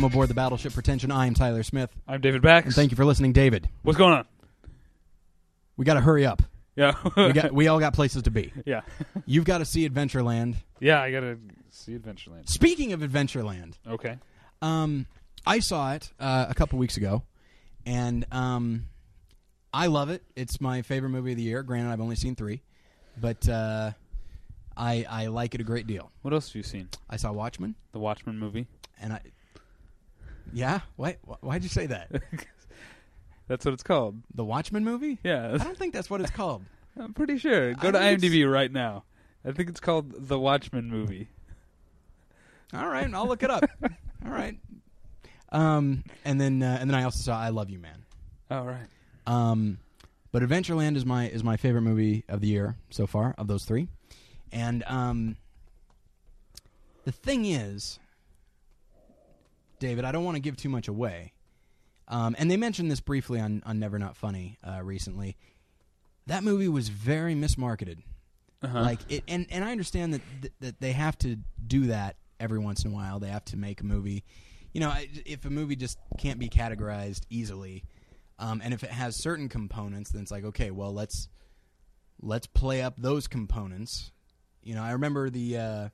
welcome aboard the Battleship Pretension. I am Tyler Smith, I'm David Bax. and thank you for listening, David. What's going on? We got to hurry up. Yeah. We got we all got places to be. yeah. You've got to see Adventureland. Yeah, I gotta see Adventureland. Speaking of Adventureland, Okay. um, I saw it uh, a couple weeks ago, and um, I love it. It's my favorite movie of the year. Granted, I've only seen three, but uh, I I like it a great deal. What else have you seen? I saw Watchmen, The Watchmen movie. and I. Yeah, why? Why'd you say that? That's what it's called. The Watchmen movie? Yeah. I don't think that's what it's called. I'm pretty sure. Go I to think IMDb right now. I think it's called The Watchmen movie. All right, I'll look it up. All right. Um, and then uh, and then I also saw I Love You Man. All right. Um, but Adventureland is my is my favorite movie of the year so far of those three. And um, the thing is, David, I don't want to give too much away. Um, and they mentioned this briefly on on Never Not Funny uh, recently. That movie was very mismarketed. Uh-huh. Like it, and and I understand that th- that they have to do that every once in a while. They have to make a movie. You know, I- if a movie just can't be categorized easily, um, and if it has certain components, then it's like, okay, well, let's let's play up those components. You know, I remember the uh,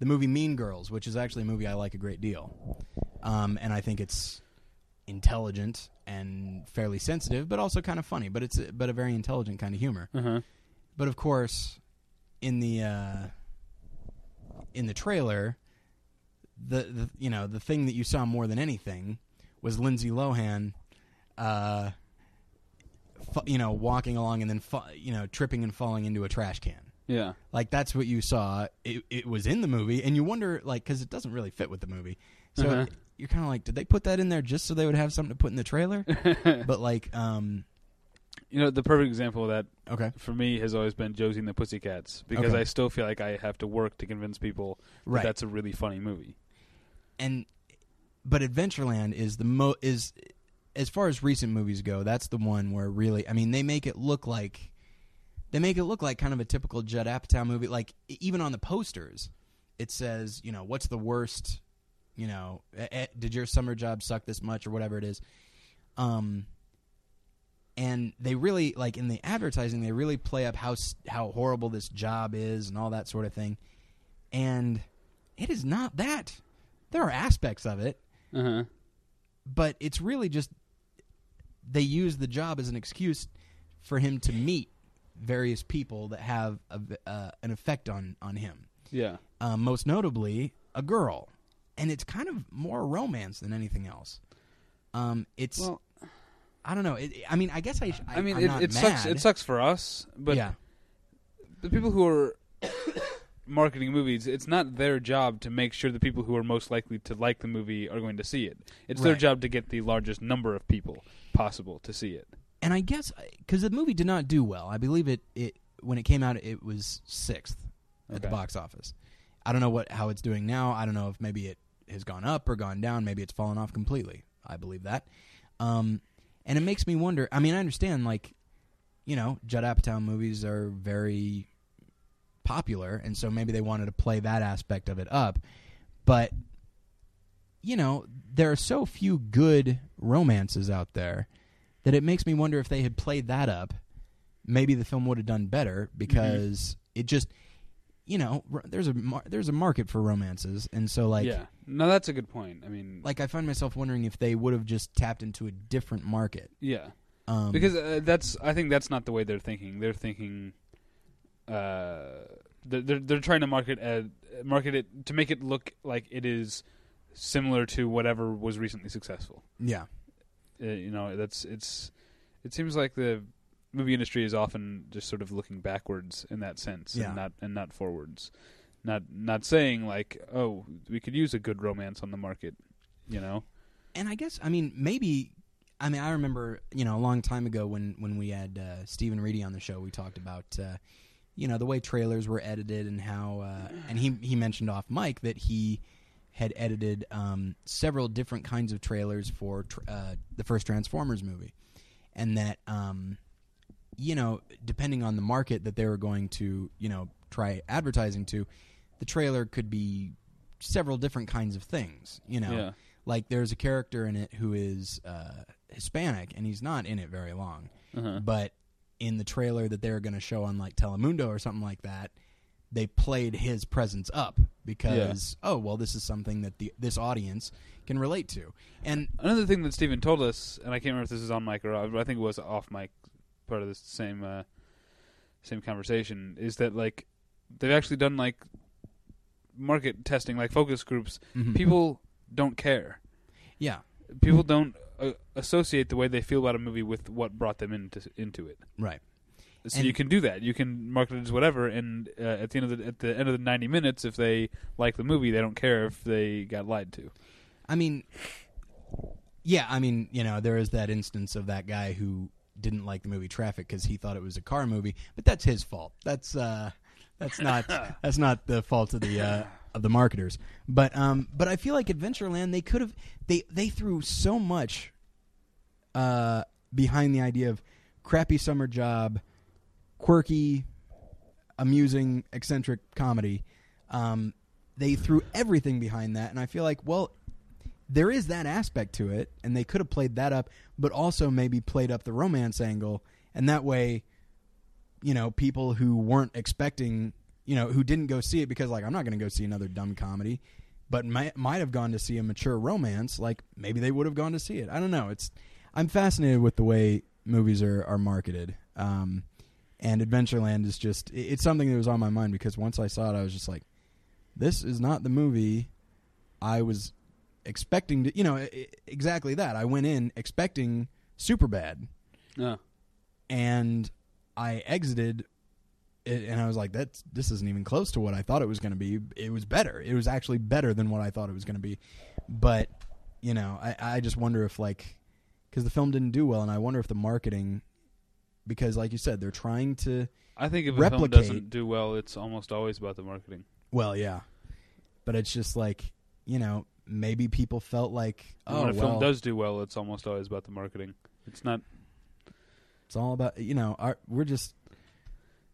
the movie Mean Girls, which is actually a movie I like a great deal, um, and I think it's intelligent and fairly sensitive, but also kind of funny. But it's a, but a very intelligent kind of humor. uh-huh. But of course, in the uh, in the trailer, the, the you know the thing that you saw more than anything was Lindsay Lohan, uh, fu- you know, walking along and then fu- you know tripping and falling into a trash can. Yeah. Like that's what you saw. It, it was in the movie, and you wonder like because it doesn't really fit with the movie. So Uh-huh. you're kind of like, did they put that in there just so they would have something to put in the trailer? but like, um, You know, the perfect example of that okay, for me has always been Josie and the Pussycats because Okay. I still feel like I have to work to convince people that right. that's a really funny movie. and but Adventureland is the mo is as far as recent movies go, that's the one where really, I mean, they make it look like they make it look like kind of a typical Judd Apatow movie. Like even on the posters, it says, you know, what's the worst, you know, eh, did your summer job suck this much or whatever it is. Um, and they really like in the advertising, they really play up how how horrible this job is and all that sort of thing. And it is not that. There are aspects of it, Uh-huh. but it's really just they use the job as an excuse for him to meet various people that have a, uh, an effect on on him. Yeah. Um, most notably, a girl, and it's kind of more romance than anything else. Um, it's Well, I don't know. It, I mean, I guess I. I, I mean, I'm it, it sucks. It sucks for us, but yeah, the people who are marketing movies, it's not their job to make sure the people who are most likely to like the movie are going to see it. It's their job to get the largest number of people possible to see it. And I guess because the movie did not do well. I believe it. It when it came out, it was sixth at the box office. I don't know what how it's doing now. I don't know if maybe it has gone up or gone down. Maybe it's fallen off completely. I believe that. Um, and it makes me wonder. I mean, I understand like, you know, Judd Apatow movies are very popular, and so maybe they wanted to play that aspect of it up. But you know, there are so few good romances out there that it makes me wonder if they had played that up, maybe the film would have done better because it just, you know, there's a mar- there's a market for romances, and so like yeah, no, that's a good point. I mean, like I find myself wondering if they would have just tapped into a different market yeah, um, because uh, that's I think that's not the way they're thinking. They're thinking, uh, they're they're, they're trying to market uh, market it to make it look like it is similar to whatever was recently successful. yeah uh, you know that's it's it seems like the movie industry is often just sort of looking backwards in that sense Yeah. and not and not forwards not not saying like oh we could use a good romance on the market you know and I guess I mean maybe I mean I remember you know a long time ago when when we had uh, Stephen Reedy on the show we talked about uh, you know the way trailers were edited and how uh, and he he mentioned off mic that he had edited um, several different kinds of trailers for tr- uh, the first Transformers movie and that um, you know depending on the market that they were going to you know try advertising to the trailer could be several different kinds of things you know yeah Like there's a character in it who is uh, Hispanic, and he's not in it very long. Uh-huh. But in the trailer that they're going to show on like Telemundo or something like that, they played his presence up because oh well, this is something that the this audience can relate to. And Another thing that Steven told us, and I can't remember if this is on mic or off, but I think it was off mic, part of this same uh, same conversation, is that like they've actually done like market testing, like focus groups. mhm. People don't care. yeah, People don't uh, associate the way they feel about a movie with what brought them into into it. right. So And- you can do that. You can market it as whatever, and uh, at the end of the at the end of the ninety minutes, if they like the movie, they don't care if they got lied to. I mean, yeah, I mean, you know, there is that instance of that guy who didn't like the movie Traffic because he thought it was a car movie, but that's his fault. That's uh, that's not that's not the fault of the uh, of the marketers. But um, but I feel like Adventureland they could have they they threw so much uh behind the idea of crappy summer job, quirky, amusing, eccentric comedy. Um, they threw everything behind that, and I feel like well there is that aspect to it, and they could have played that up, but also maybe played up the romance angle, and that way, you know, people who weren't expecting, you know, who didn't go see it because like I'm not going to go see another dumb comedy, but might might have gone to see a mature romance, like maybe they would have gone to see it. I don't know. It's I'm fascinated with the way movies are are marketed. Um, and Adventureland is just it's something that was on my mind because once I saw it, I was just like, this is not the movie I was expecting to, you know, exactly that. I went in expecting Superbad, Yeah. and I exited, it, and I was like, "That's this isn't even close to what I thought it was going to be. It was better. It was actually better than what I thought it was going to be." But you know, I, I just wonder if like because the film didn't do well, and I wonder if the marketing, because like you said, they're trying to. I think if a film doesn't do well, it's almost always about the marketing. Well, yeah, but it's just like you know, maybe people felt like, oh, oh when a well, film does do well, it's almost always about the marketing. It's not. It's all about you know. Our, we're just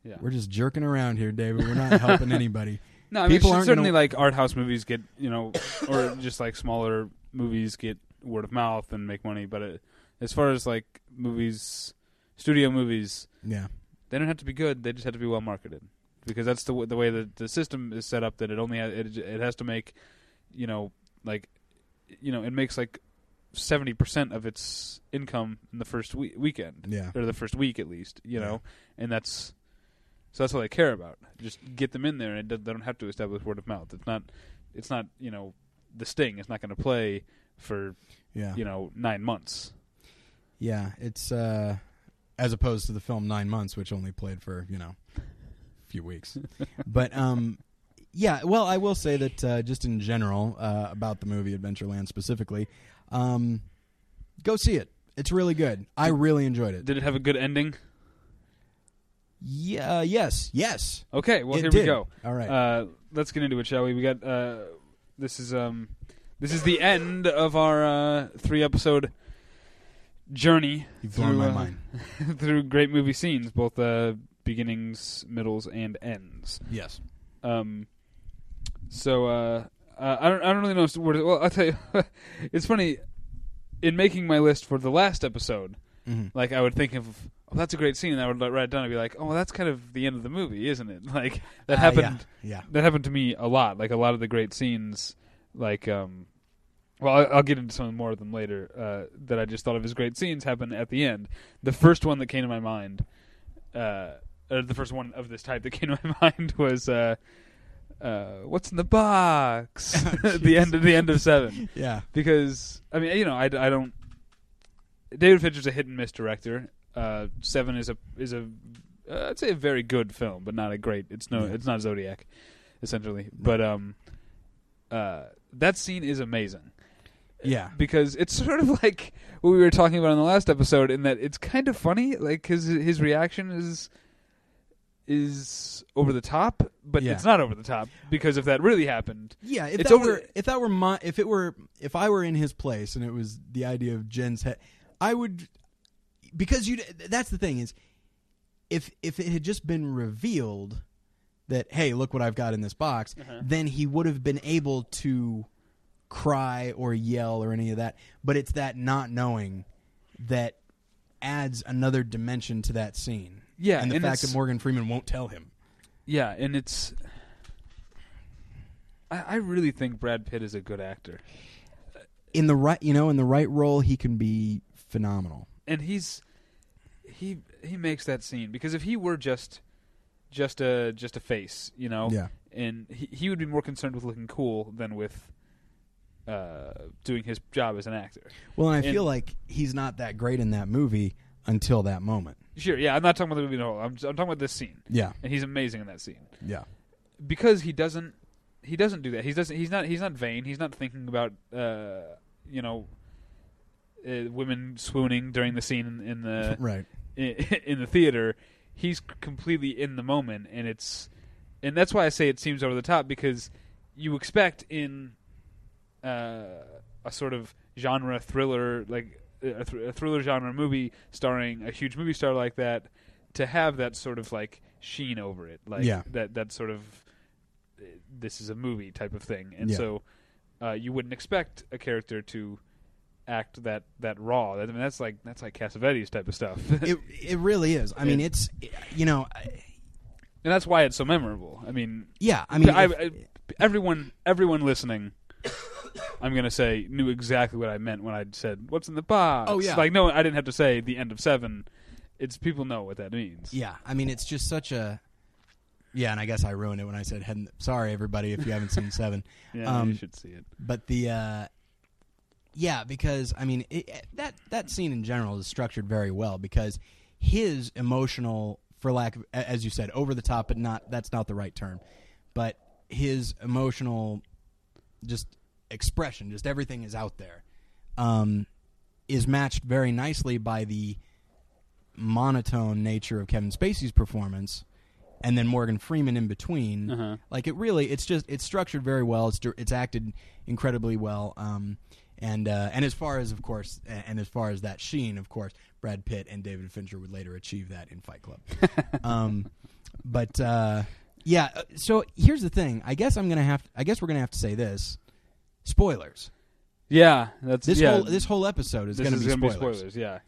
Yeah. we're just jerking around here, David. We're not helping anybody. No, I mean People aren't certainly gonna- like art house movies get you know, or just like smaller movies get word of mouth and make money. But it, as far as like movies, studio movies, Yeah, they don't have to be good. They just have to be well marketed because that's the w- the way that the system is set up. That it only ha- it it has to make, you know, like, you know, it makes like seventy percent of its income in the first we- weekend yeah, or the first week at least. You Yeah. know, and that's so that's all they care about. Just get them in there, and they don't have to establish word of mouth. It's not it's not you know the sting. It's not going to play for yeah, you know nine months. yeah. It's uh, as opposed to the film Nine Months, which only played for you know a few weeks. but um, yeah. Well, I will say that uh, just in general uh, about the movie Adventureland specifically, um, go see it. It's really good. I really enjoyed it. Did it have a good ending? Yeah. Yes. Yes. Okay, well it here did. we go. All right. Uh, let's get into it, shall we? We got uh, this is um, this is the end of our uh, three episode journey You've blown through, my uh, mind. through great movie scenes, both uh, beginnings, middles, and ends. Yes. Um, so uh, uh, I don't I don't really know where to, well I'll tell you it's funny in making my list for the last episode hmm like I would think of oh that's a great scene and I would like, write it down and be like oh that's kind of the end of the movie isn't it like that Uh, happened Yeah. that happened to me a lot like a lot of the great scenes like um well I- I'll get into some more of them later uh, that I just thought of as great scenes happen at the end the first one that came to my mind uh, or the first one of this type that came to my mind was uh, uh, what's in the box at the end of the end of seven Yeah. because I mean, you know, I, I don't. David Fincher's a hit and miss director. Uh, Seven is a is a uh, I'd say a very good film, but not a great. It's no, Yeah. it's not Zodiac, essentially. But um, uh, that scene is amazing Yeah. because it's sort of like what we were talking about in the last episode, in that it's kind of funny, like his his reaction is is over the top, but Yeah. it's not over the top because if that really happened, Yeah, if It's that over- were if that were my if it were if I were in his place and it was the idea of Jen's head, I would because you that's the thing is if if it had just been revealed that hey, look what I've got in this box, Uh-huh. then he would have been able to cry or yell or any of that, but it's that not knowing that adds another dimension to that scene. Yeah, and the and fact that Morgan Freeman won't tell him. Yeah, and it's. I, I really think Brad Pitt is a good actor, In the right, you know, in the right role, he can be phenomenal. and he's he he makes that scene because if he were just just a just a face, you know, Yeah. and he he would be more concerned with looking cool than with uh, doing his job as an actor. Well, and I And- feel like he's not that great in that movie until that moment. Sure, yeah, I'm not talking about the movie. No, I'm I'm talking about this scene, Yeah. and he's amazing in that scene. Yeah. because he doesn't he doesn't do that. He doesn't. He's not. He's not vain. He's not thinking about uh, you know uh, women swooning during the scene in, in the right. in, in the theater. He's completely in the moment, and it's and that's why I say it seems over the top because you expect in uh, a sort of genre thriller like a, thr- a thriller genre movie starring a huge movie star like that to have that sort of like sheen over it like Yeah. that that sort of uh, this is a movie type of thing and Yeah. so uh, you wouldn't expect a character to act that that raw I mean that's like that's like Cassavetes type of stuff It it really is. I mean, it's you know, I- and that's why it's so memorable I mean yeah. I mean, I, if- I, everyone everyone listening I'm gonna say knew exactly what I meant when I said what's in the box. Oh, yeah. like no, I didn't have to say the end of seven. It's people know what that means. yeah. I mean, it's just such a yeah. And I guess I ruined it when I said head. Sorry, everybody, if you haven't seen Seven. yeah, Um, you should see it. But the uh, yeah, because I mean it, it- that that scene in general is structured very well because his emotional, for lack of, as you said, over the top, but not that's not the right term, but his emotional, just expression, just everything is out there, um, is matched very nicely by the monotone nature of Kevin Spacey's performance. And then Morgan Freeman in between, Uh-huh. like it really, it's just it's structured very well. It's it's acted incredibly well. Um, and uh, and as far as of course, and as far as that sheen, of course, Brad Pitt and David Fincher would later achieve that in Fight Club. um, but uh, yeah, uh, so here's the thing. I guess I'm gonna have. I guess we're gonna have to say this. Spoilers. Yeah, that's This yeah, whole this whole episode is this gonna, is be, gonna spoilers. be spoilers. Yeah,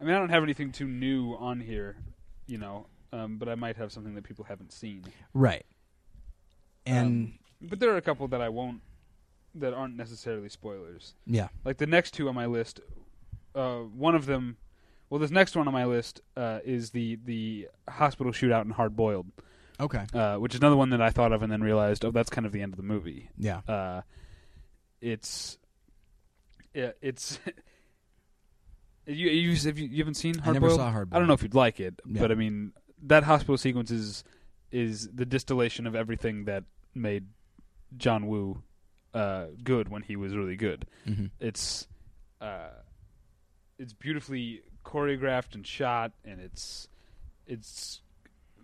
I mean I don't have anything too new on here, you know, um, but I might have something that people haven't seen. right? And Um, But there are a couple that I won't, that aren't necessarily spoilers. yeah, Like the next two on my list, uh, one of them, well, this next one on my list uh, is the the hospital shootout in Hard Boiled, okay, uh, which is another one that I thought of and then realized, oh, that's kind of the end of the movie. yeah, Uh, it's, yeah, it's. You you have you, you haven't seen I never Boiled? saw Hard I don't know if you'd like it, Yeah. but I mean that hospital sequence is is the distillation of everything that made John Woo uh, good when he was really good. hmm It's uh, it's beautifully choreographed and shot, and it's it's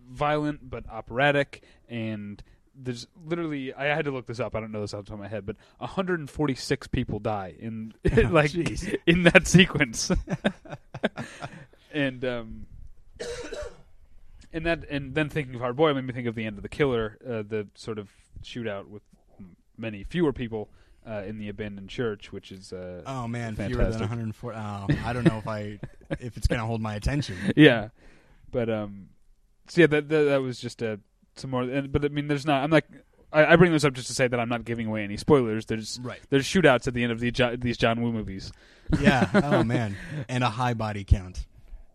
violent but operatic, and there's literally I had to look this up. I don't know this off the top of my head, but 146 people die in like jeez. in that sequence, and um, and that and then thinking of Hard Boy made me think of the end of the Killer, uh, the sort of shootout with many fewer people uh, in the abandoned church, which is uh, Oh man, fewer than Fantastic. 104. Oh, I don't know if I if it's gonna hold my attention. yeah, but um, so yeah, that that, that was just a some more. And, but I mean, there's not. I'm like, I, I bring this up just to say that I'm not giving away any spoilers. There's Right. there's shootouts at the end of the Jo- these John Woo movies. Yeah. Oh man, and a high body count.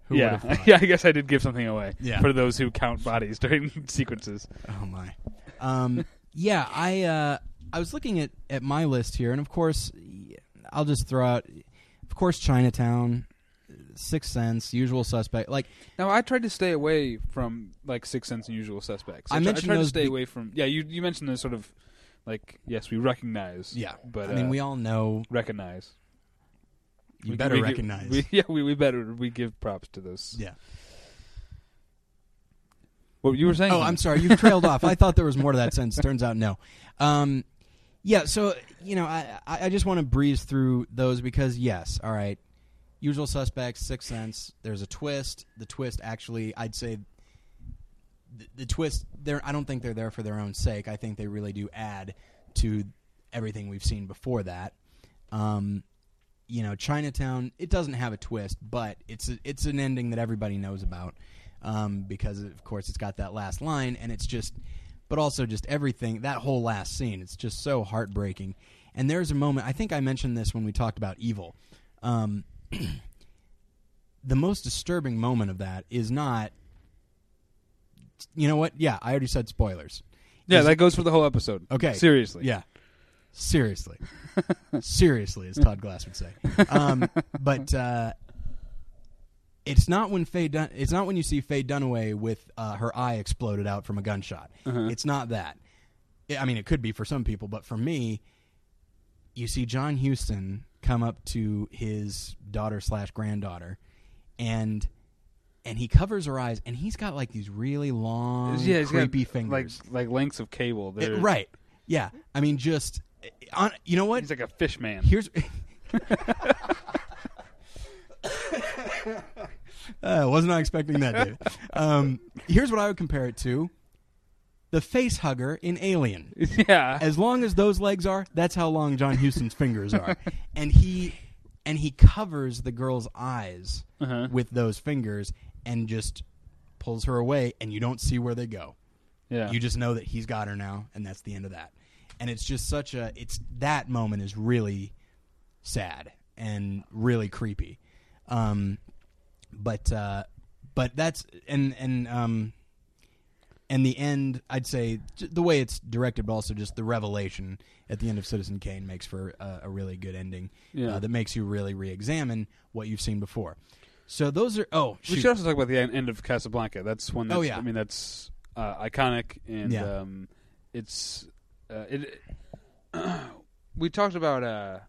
Who yeah, would've thought? yeah. I guess I did give something away Yeah. for those who count bodies during sequences. Oh my. Um, yeah, I uh, I was looking at, at my list here, and of course, I'll just throw out, of course, Chinatown, Sixth Sense, Usual Suspect. Like, Now I tried to stay away from like Six Sense and Usual Suspects. I tr- mentioned tried to stay be- away from. Yeah, you you mentioned the sort of like yes, we recognize. yeah, but I mean, uh, we all know recognize. you We- better we recognize. we, yeah, we, we better we give props to those. yeah. What you were saying? Oh, I'm sorry. You've trailed off. I thought there was more to that sentence. Turns out, no. Um, yeah. So you know, I I I just want to breeze through those because yes, all right. Usual Suspects, Sixth Sense. There's a twist. The twist, actually, I'd say, the, the twist. There, I don't think they're there for their own sake. I think they really do add to everything we've seen before that. Um, you know, Chinatown. It doesn't have a twist, but it's a, it's an ending that everybody knows about um, because, of course, it's got that last line, and it's just, but also just everything. That whole last scene, it's just so heartbreaking. And there's a moment. I think I mentioned this when we talked about evil. Um, the most disturbing moment of that is not. You know what? Yeah, I already said spoilers. Yeah, Is- that goes for the whole episode. Okay. seriously. Yeah. Seriously. Seriously, as Todd Glass would say. Um, but uh, it's not when Faye Dun- it's not when you see Faye Dunaway with uh, her eye exploded out from a gunshot. Uh-huh. It's not that. I I mean, it could be for some people, but for me, you see John Huston come up to his daughter slash granddaughter, and and he covers her eyes, and he's got like these really long, yeah, he's got, creepy like fingers. like lengths of cable. It- right. Yeah. I mean, just on. You know what? He's like a fish man. Here's. uh, was not expecting that, David. Um, here's what I would compare it to: the face hugger in Alien. yeah, As long as those legs are, that's how long John Huston's fingers are, and he and he covers the girl's eyes uh-huh. with those fingers and just pulls her away, and you don't see where they go. yeah. You just know that he's got her now, and that's the end of that. And it's just such a it's that moment is really sad and really creepy. Um, but uh, but that's and and um, and the end. I'd say the way it's directed, but also just the revelation at the end of Citizen Kane makes for a, a really good ending. Yeah. uh, that makes you really re-examine what you've seen before. So those are oh we should also talk about the end of Casablanca. That's one. That's, Oh, yeah. I mean, that's uh, iconic, and Yeah. um, it's uh, it. we talked about. Uh,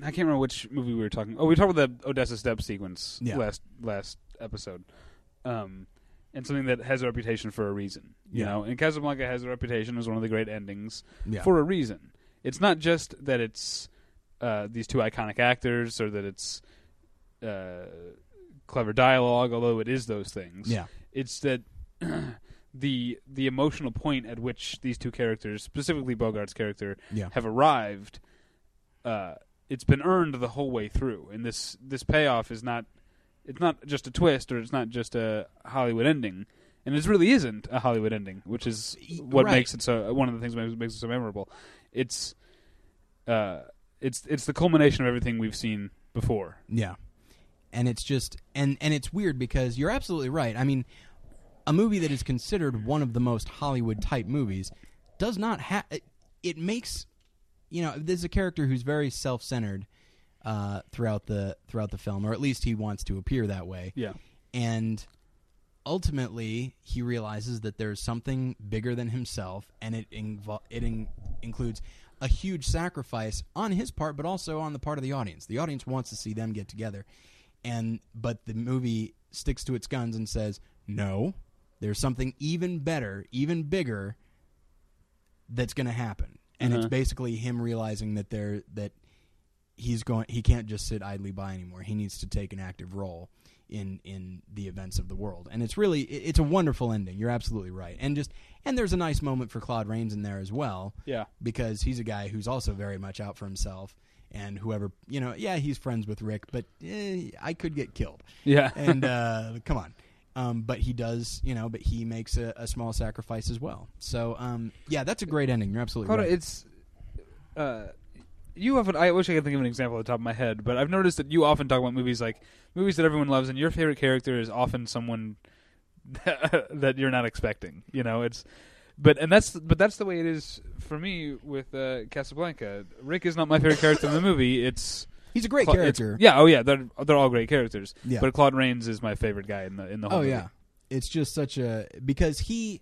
I can't remember which movie we were talking. Oh, we talked about the Odessa Step sequence Yeah. last last episode, um, and something that has a reputation for a reason. You Yeah. know, and Casablanca has a reputation as one of the great endings yeah. for a reason. It's not just that it's uh, these two iconic actors or that it's uh, clever dialogue, although it is those things. yeah It's that the the emotional point at which these two characters, specifically Bogart's character, yeah have arrived. Uh, it's been earned the whole way through, and this this payoff is not. It's not just a twist, or it's not just a Hollywood ending, and it really isn't a Hollywood ending, which is what right. makes it so. One of the things that makes, it so memorable. It's, uh, it's it's the culmination of everything we've seen before. Yeah. And it's just and and it's weird because you're absolutely right. I mean, a movie that is considered one of the most Hollywood type movies does not have it, it makes you know, there's a character who's very self-centered uh, throughout the throughout the film or at least he wants to appear that way. Yeah, And ultimately, he realizes that there's something bigger than himself, and it invo- it in- includes a huge sacrifice on his part, but also on the part of the audience. The audience wants to see them get together, and but the movie sticks to its guns and says, "No, there's something even better, even bigger that's going to happen." And it's Uh-huh. basically him realizing that there that he's going he can't just sit idly by anymore. He needs to take an active role in in the events of the world. And it's really it's a wonderful ending. You're absolutely right. And just and there's a nice moment for Claude Rains in there as well yeah, because he's a guy who's also very much out for himself and whoever, you know, yeah, he's friends with Rick, but eh, I could get killed. yeah. And uh come on. Um, but he does, you know, but he makes a, a small sacrifice as well. So, um, yeah, that's a great ending. You're absolutely right. it's uh, you often. I wish I could think of an example at the top of my head, but I've noticed that you often talk about movies like movies that everyone loves, and your favorite character is often someone that you're not expecting. You know, it's but and that's but that's the way it is for me with uh, Casablanca. Rick is not my favorite character in the movie. It's He's a great Cla- character. Yeah, oh yeah, they're they're all great characters. Yeah. But Claude Rains is my favorite guy in the in the whole Oh movie. yeah, it's just such a because he,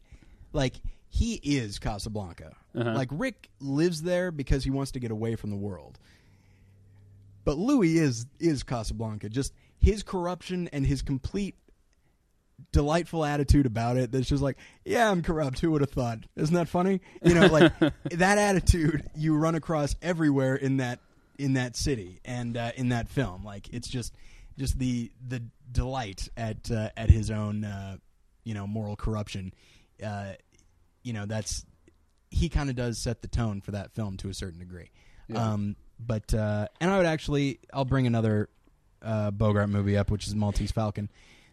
like he is Casablanca. Uh-huh. Like Rick lives there because he wants to get away from the world. But Louis is is Casablanca. Just his corruption and his complete delightful attitude about it. That's just like, yeah, I'm corrupt. Who would have thought? Isn't that funny? You know, like that attitude you run across everywhere in that in that city and uh, in that film. Like it's just just the the delight at uh, at his own uh, you know moral corruption. You know that's he kind of does set the tone for that film to a certain degree. Yeah. Um, but uh, and I would actually I'll bring another uh, Bogart movie up, which is Maltese Falcon.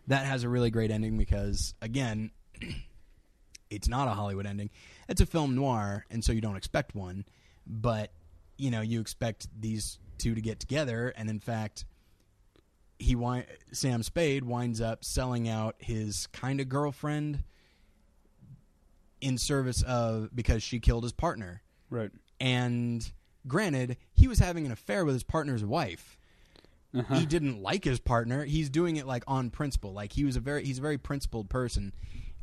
That has a really great ending because again, it's not a Hollywood ending. It's a film noir, and so you don't expect one. But you know, you expect these two to get together, and in fact, he wi- Sam Spade winds up selling out his kind of girlfriend in service of because she killed his partner. right. And granted, he was having an affair with his partner's wife. Uh-huh. He didn't like his partner. He's doing it like on principle. Like he was a very he's a very principled person.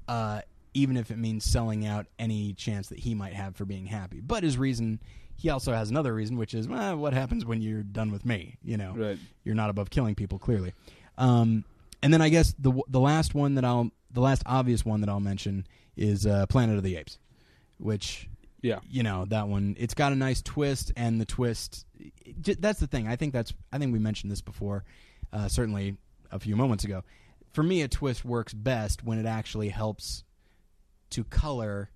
Uh, even if it means selling out any chance that he might have for being happy. But his reason, he also has another reason, which is, well, what happens when you're done with me? You know, Right. you're not above killing people, clearly. Um, and then I guess the the last one that I'll the last obvious one that I'll mention is uh, Planet of the Apes, which Yeah. you know that one. It's got a nice twist, and the twist. j- That's the thing. I think that's. I think we mentioned this before, uh, certainly a few moments ago. For me, a twist works best when it actually helps to color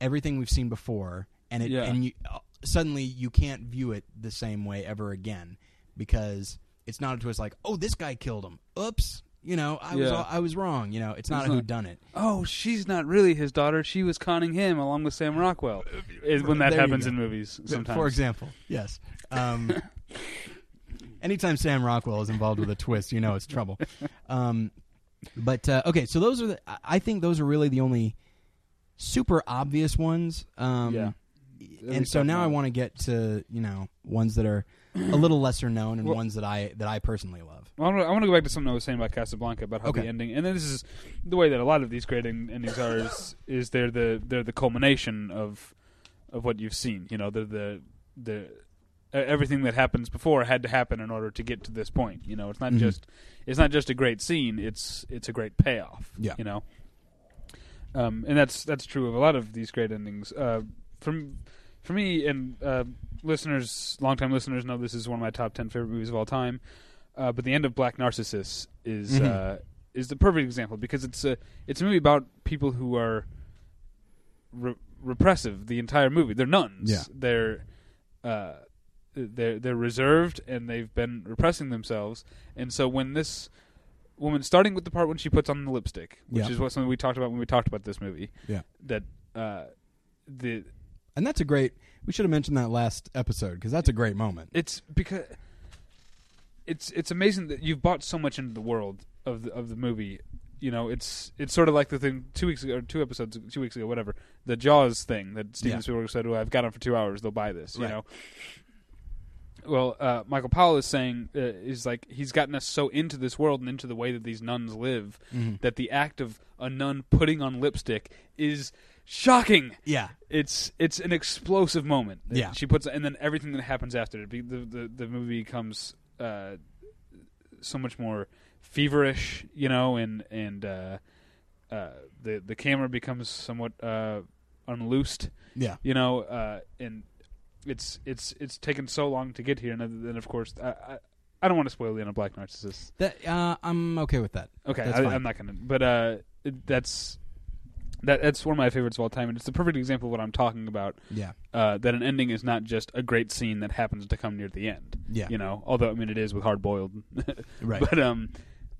everything we've seen before, and it Yeah. and you uh, suddenly you can't view it the same way ever again because it's not a twist like, oh, this guy killed him. Oops. You know, I was Yeah. I was wrong. You know, it's not a who done it. Oh, she's not really his daughter. She was conning him along with Sam Rockwell. Is when that There you happens go. in movies sometimes. For example, yes. Um, anytime Sam Rockwell is involved with a twist, you know it's trouble. Um, but uh, okay, so those are the. I- I think those are really the only super obvious ones. Um, Yeah. And so now I want to get to you know ones that are a little lesser known and Well- ones that I that I personally love. Well, I want to go back to something I was saying about Casablanca about how Okay. the ending, and then this is the way that a lot of these great endings are. Is, is they're the they're the culmination of of what you've seen. You know, they're the the uh, everything that happens before had to happen in order to get to this point. You know, it's not Mhm. just it's not just a great scene. It's it's a great payoff. Yeah. you know, um, and that's that's true of a lot of these great endings. Uh, from for me and uh, listeners, longtime listeners know this is one of my top ten favorite movies of all time. Uh, but the end of Black Narcissus is Mhm. uh, is the perfect example because it's a it's a movie about people who are re- repressive the entire movie. They're nuns. Yeah. They're uh, they're they're reserved and they've been repressing themselves. And so when this woman, starting with the part when she puts on the lipstick, which Yeah. is what something we talked about when we talked about this movie. Yeah. That uh, the And that's a great. We should have mentioned that last episode because that's a great moment. it's because it's it's amazing that you've bought so much into the world of the of the movie. You know, it's it's sort of like the thing two weeks ago, or two episodes, two weeks ago, whatever. The Jaws thing that Steven Yeah. Spielberg said, "Well, I've got them for two hours. They'll buy this." You Right. know. Well, uh, Michael Powell is saying uh, is like he's gotten us so into this world and into the way that these nuns live Mhm. that the act of a nun putting on lipstick is shocking Yeah, it's it's an explosive moment. Yeah. she puts, and then everything that happens after it, the the, the movie becomes uh, so much more feverish, you know, and and uh, uh, the the camera becomes somewhat uh, unloosed, yeah. you know, uh, and it's it's it's taken so long to get here, and then of course I. I I don't want to spoil the end of Black Narcissus. That uh, I'm okay with that. Okay, That's I, fine. I'm not gonna. But uh, it, that's that. That's one of my favorites of all time, and it's the perfect example of what I'm talking about Yeah, uh, that an ending is not just a great scene that happens to come near the end. yeah. You know, although I mean it is with hard boiled, Right. But um,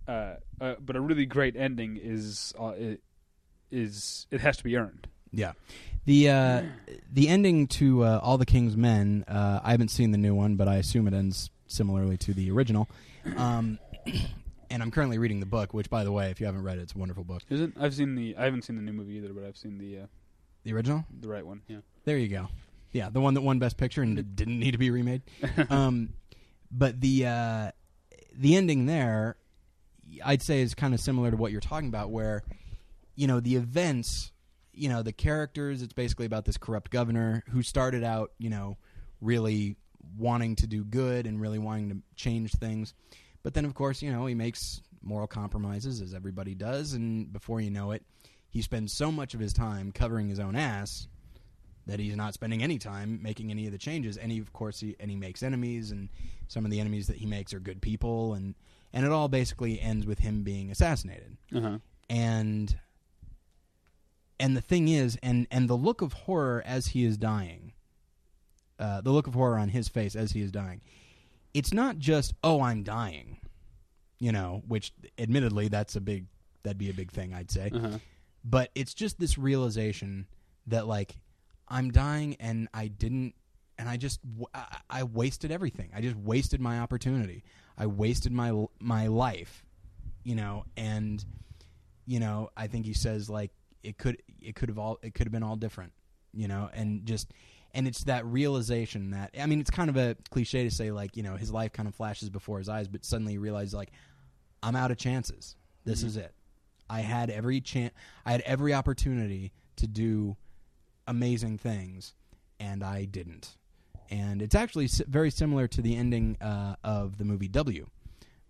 uh, uh, but a really great ending is uh, it, is it has to be earned. Yeah. The uh, the ending to uh, All the King's Men. Uh, I haven't seen the new one, but I assume it ends similarly to the original. Um, and I'm currently reading the book, which, by the way, if you haven't read it, it's a wonderful book. Isn't I've seen the I haven't seen the new movie either, but I've seen the uh, The original. the right one. Yeah. There you go. Yeah, the one that won Best Picture and it didn't need to be remade. um, but the uh, the ending there, I'd say, is kind of similar to what you're talking about, where you know the events, you know the characters. It's basically about this corrupt governor who started out, you know, really wanting to do good and really wanting to change things, but then of course, you know, he makes moral compromises as everybody does, and before you know it, he spends so much of his time covering his own ass that he's not spending any time making any of the changes. And he, of course, he, and he makes enemies, and some of the enemies that he makes are good people, and and it all basically ends with him being assassinated. Uh huh. And and the thing is, and and the look of horror as he is dying, uh, the look of horror on his face as he is dying, it's not just oh I'm dying, you know, which admittedly that's a big that'd be a big thing I'd say, Uh-huh. but it's just this realization that like I'm dying and I didn't and I just I wasted everything. I just wasted my opportunity. I wasted my my life, you know, and you know, I think he says like it could it could have all it could have been all different, you know, and just and it's that realization that I mean, it's kind of a cliche to say like, you know, his life kind of flashes before his eyes, but suddenly he realizes like I'm out of chances. This Mhm. is it. I had every chance I had every opportunity to do amazing things and I didn't. And it's actually s- very similar to the ending uh, of the movie W,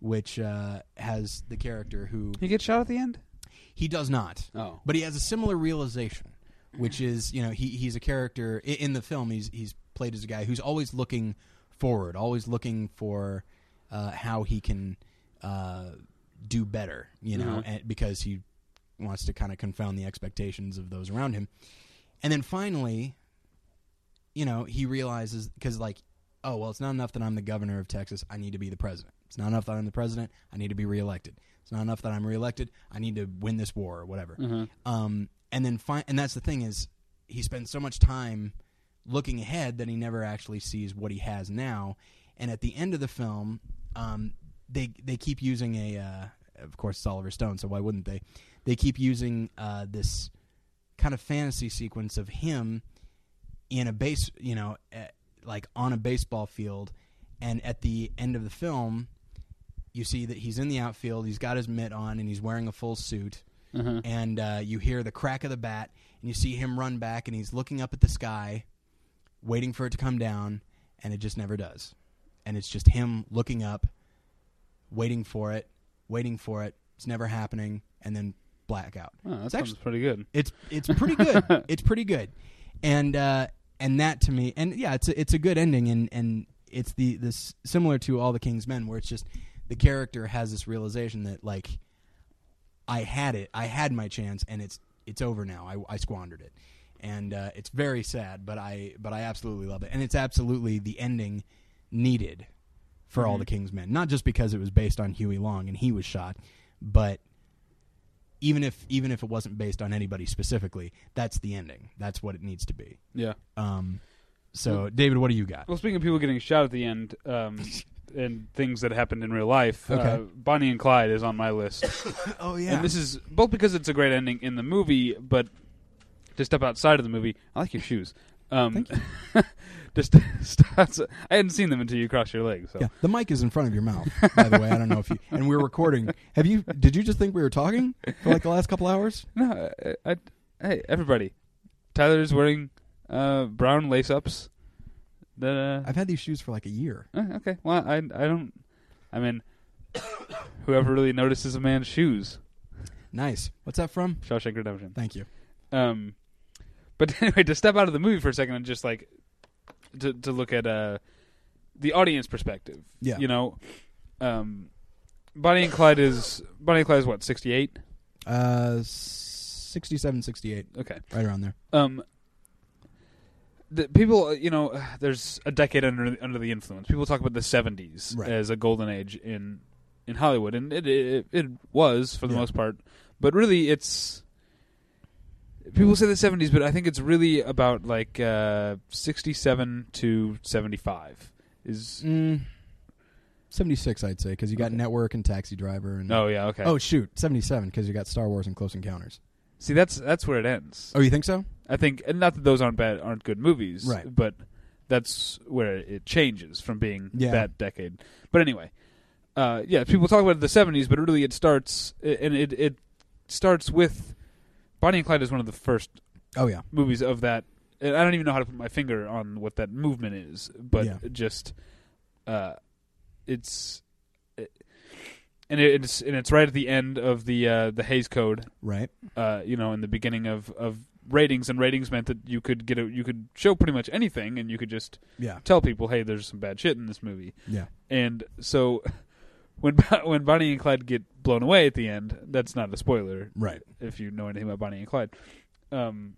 which uh, has the character who He gets shot at the end. he does not, Oh, but he has a similar realization, which is you know he he's a character in the film. He's he's played as a guy who's always looking forward, always looking for uh, how he can uh, do better. You know, Mhm. and, because he wants to kind of confound the expectations of those around him. And then finally, you know, he realizes because like, oh well, it's not enough that I'm the governor of Texas. I need to be the president. It's not enough that I'm the president. I need to be reelected. It's not enough that I'm reelected. I need to win this war or whatever. uh-huh. Um, and then fi- and that's the thing is he spends so much time looking ahead that he never actually sees what he has now. And at the end of the film, um, they they keep using a uh, of course it's Oliver Stone, so why wouldn't they? They keep using uh, this kind of fantasy sequence of him in a base, you know, uh, like on a baseball field, and at the end of the film, you see that he's in the outfield. He's got his mitt on, and he's wearing a full suit Uh-huh. and uh, you hear the crack of the bat, and you see him run back, and he's looking up at the sky, waiting for it to come down, and it just never does. And it's just him looking up, waiting for it, waiting for it. It's never happening, and then blackout. Oh, that It's sounds actually- pretty good. It's it's pretty good. it's pretty good, and uh, and that to me, and yeah, it's a, it's a good ending, and and it's the this similar to All the King's Men, where it's just the character has this realization that like I had it, I had my chance, and it's it's over now. I, I squandered it, and uh, it's very sad, but I but I absolutely love it, and it's absolutely the ending needed for All Mhm. the King's Men, not just because it was based on Huey Long and he was shot, but even if even if it wasn't based on anybody specifically, that's the ending. That's what it needs to be. Yeah. Um, so, David, what do you got? Well, speaking of people getting shot at the end, um, and things that happened in real life, uh, Okay. Bonnie and Clyde is on my list. oh yeah, And this is both because it's a great ending in the movie, but to step outside of the movie, I like your shoes. Um, Thank just step outside- I hadn't seen them until you crossed your legs. So. yeah, the mic is in front of your mouth. By the way, I don't know if you and we're recording. Have you? Did you just think we were talking for like the last couple hours? No, I, I, hey everybody, Tyler's wearing uh, brown lace ups. That uh, I've had these shoes for like a year. uh, okay. Well, I I don't. I mean, whoever really notices a man's shoes, Nice. What's that from? Shawshank Redemption. Thank you. Um, but anyway, to step out of the movie for a second and just like to to look at uh the audience perspective. Yeah. You know, um, Bonnie and Clyde is Bonnie and Clyde is what sixty eight. Uh, 67, 68, Okay. right around there. Um, the people, uh, you know, there's a decade under under the influence. People talk about the '70s Right. as a golden age in in Hollywood, and it it, it was for the Yeah. most part. But really, it's people say the '70s, but I think it's really about like uh, '67 to '75 is. Mm, 76, I'd say, because you got Okay. Network and Taxi Driver. and Oh yeah, okay. Oh, shoot. 77, because you got Star Wars and Close Encounters. See, that's that's where it ends. Oh, you think so? I think, and not that those aren't bad, aren't good movies, Right. But that's where it changes from being Yeah. that decade. But anyway, uh, yeah, people talk about the '70s, but really it starts, and it it starts with Bonnie and Clyde is one of the first Oh, yeah. movies of that. and I don't even know how to put my finger on what that movement is, but Yeah. just uh, it's. And it's and it's right at the end of the uh, the Hays Code, Right. uh, you know, in the beginning of, of ratings, and ratings meant that you could get a, you could show pretty much anything, and you could just Yeah. tell people, hey, there's some bad shit in this movie. Yeah. And so, when when Bonnie and Clyde get blown away at the end, that's not a spoiler Right. if you know anything about Bonnie and Clyde. Um,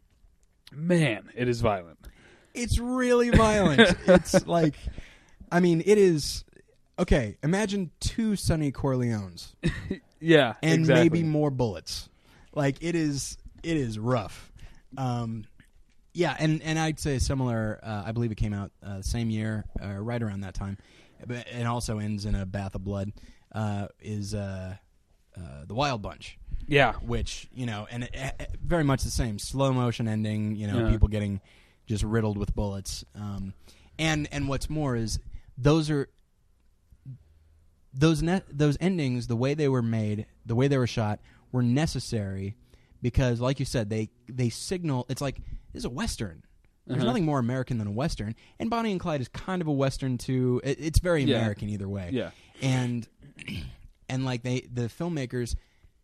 man, it is violent. It's really violent. it's like, I mean, it is. Okay, imagine two Sonny Corleones Yeah, and exactly. maybe more bullets. Like it is, it is rough. Um, yeah, and and I'd say similar. Uh, I believe it came out uh, same year, uh, right around that time, but it also ends in a bath of blood. Uh, is uh, uh, the Wild Bunch, Yeah, which you know, and it, it- very much the same slow motion ending. You know, Yeah. people getting just riddled with bullets. Um, and and what's more is those are those ne- those endings, the way they were made, the way they were shot, were necessary because, like you said, they they signal. It's like this is a western. There's Uh-huh. nothing more American than a western, and Bonnie and Clyde is kind of a western too. It, it's very Yeah. American either way yeah, and and like they the filmmakers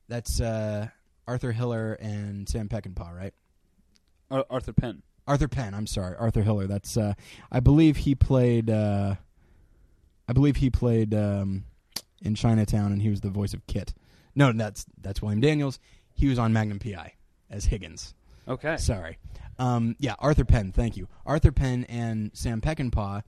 that's uh Arthur Hiller and Sam Peckinpah, right? Ar- Arthur Penn. Arthur Penn, I'm sorry, Arthur Hiller. That's uh I believe he played uh I believe he played um in Chinatown and he was the voice of KITT. No, that's that's William Daniels. He was on Magnum PI as Higgins. Okay. Sorry. Um, yeah, Arthur Penn. Thank you. Arthur Penn and Sam Peckinpah,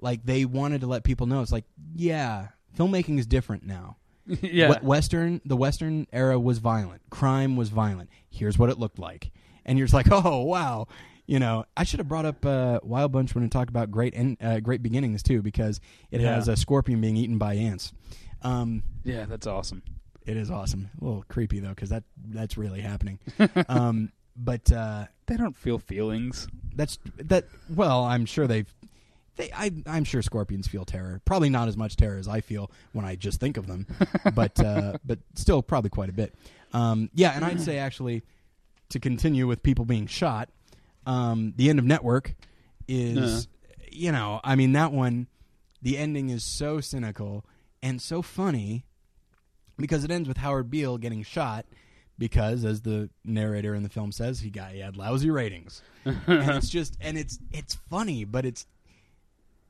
like they wanted to let people know. It's like, yeah, filmmaking is different now. yeah. We- Western, the Western era was violent. Crime was violent. Here's what it looked like, and you're just like, oh wow. You know, I should have brought up uh, Wild Bunch when I talked about great uh, great beginnings too, because it Yeah. has a scorpion being eaten by ants. Um, yeah, that's awesome. it is awesome. A little creepy though, because that that's really happening. um, but uh, They don't feel feelings. that's that. Well, I'm sure they've. They, I, I'm sure scorpions feel terror. Probably not as much terror as I feel when I just think of them, but uh, but still probably quite a bit. Um, yeah, and I'd say actually to continue with people being shot. Um, the end of Network is, you know, I mean that one. The ending is so cynical and so funny because it ends with Howard Beale getting shot because, as the narrator in the film says, he got he had lousy ratings. And it's just and it's it's funny but it's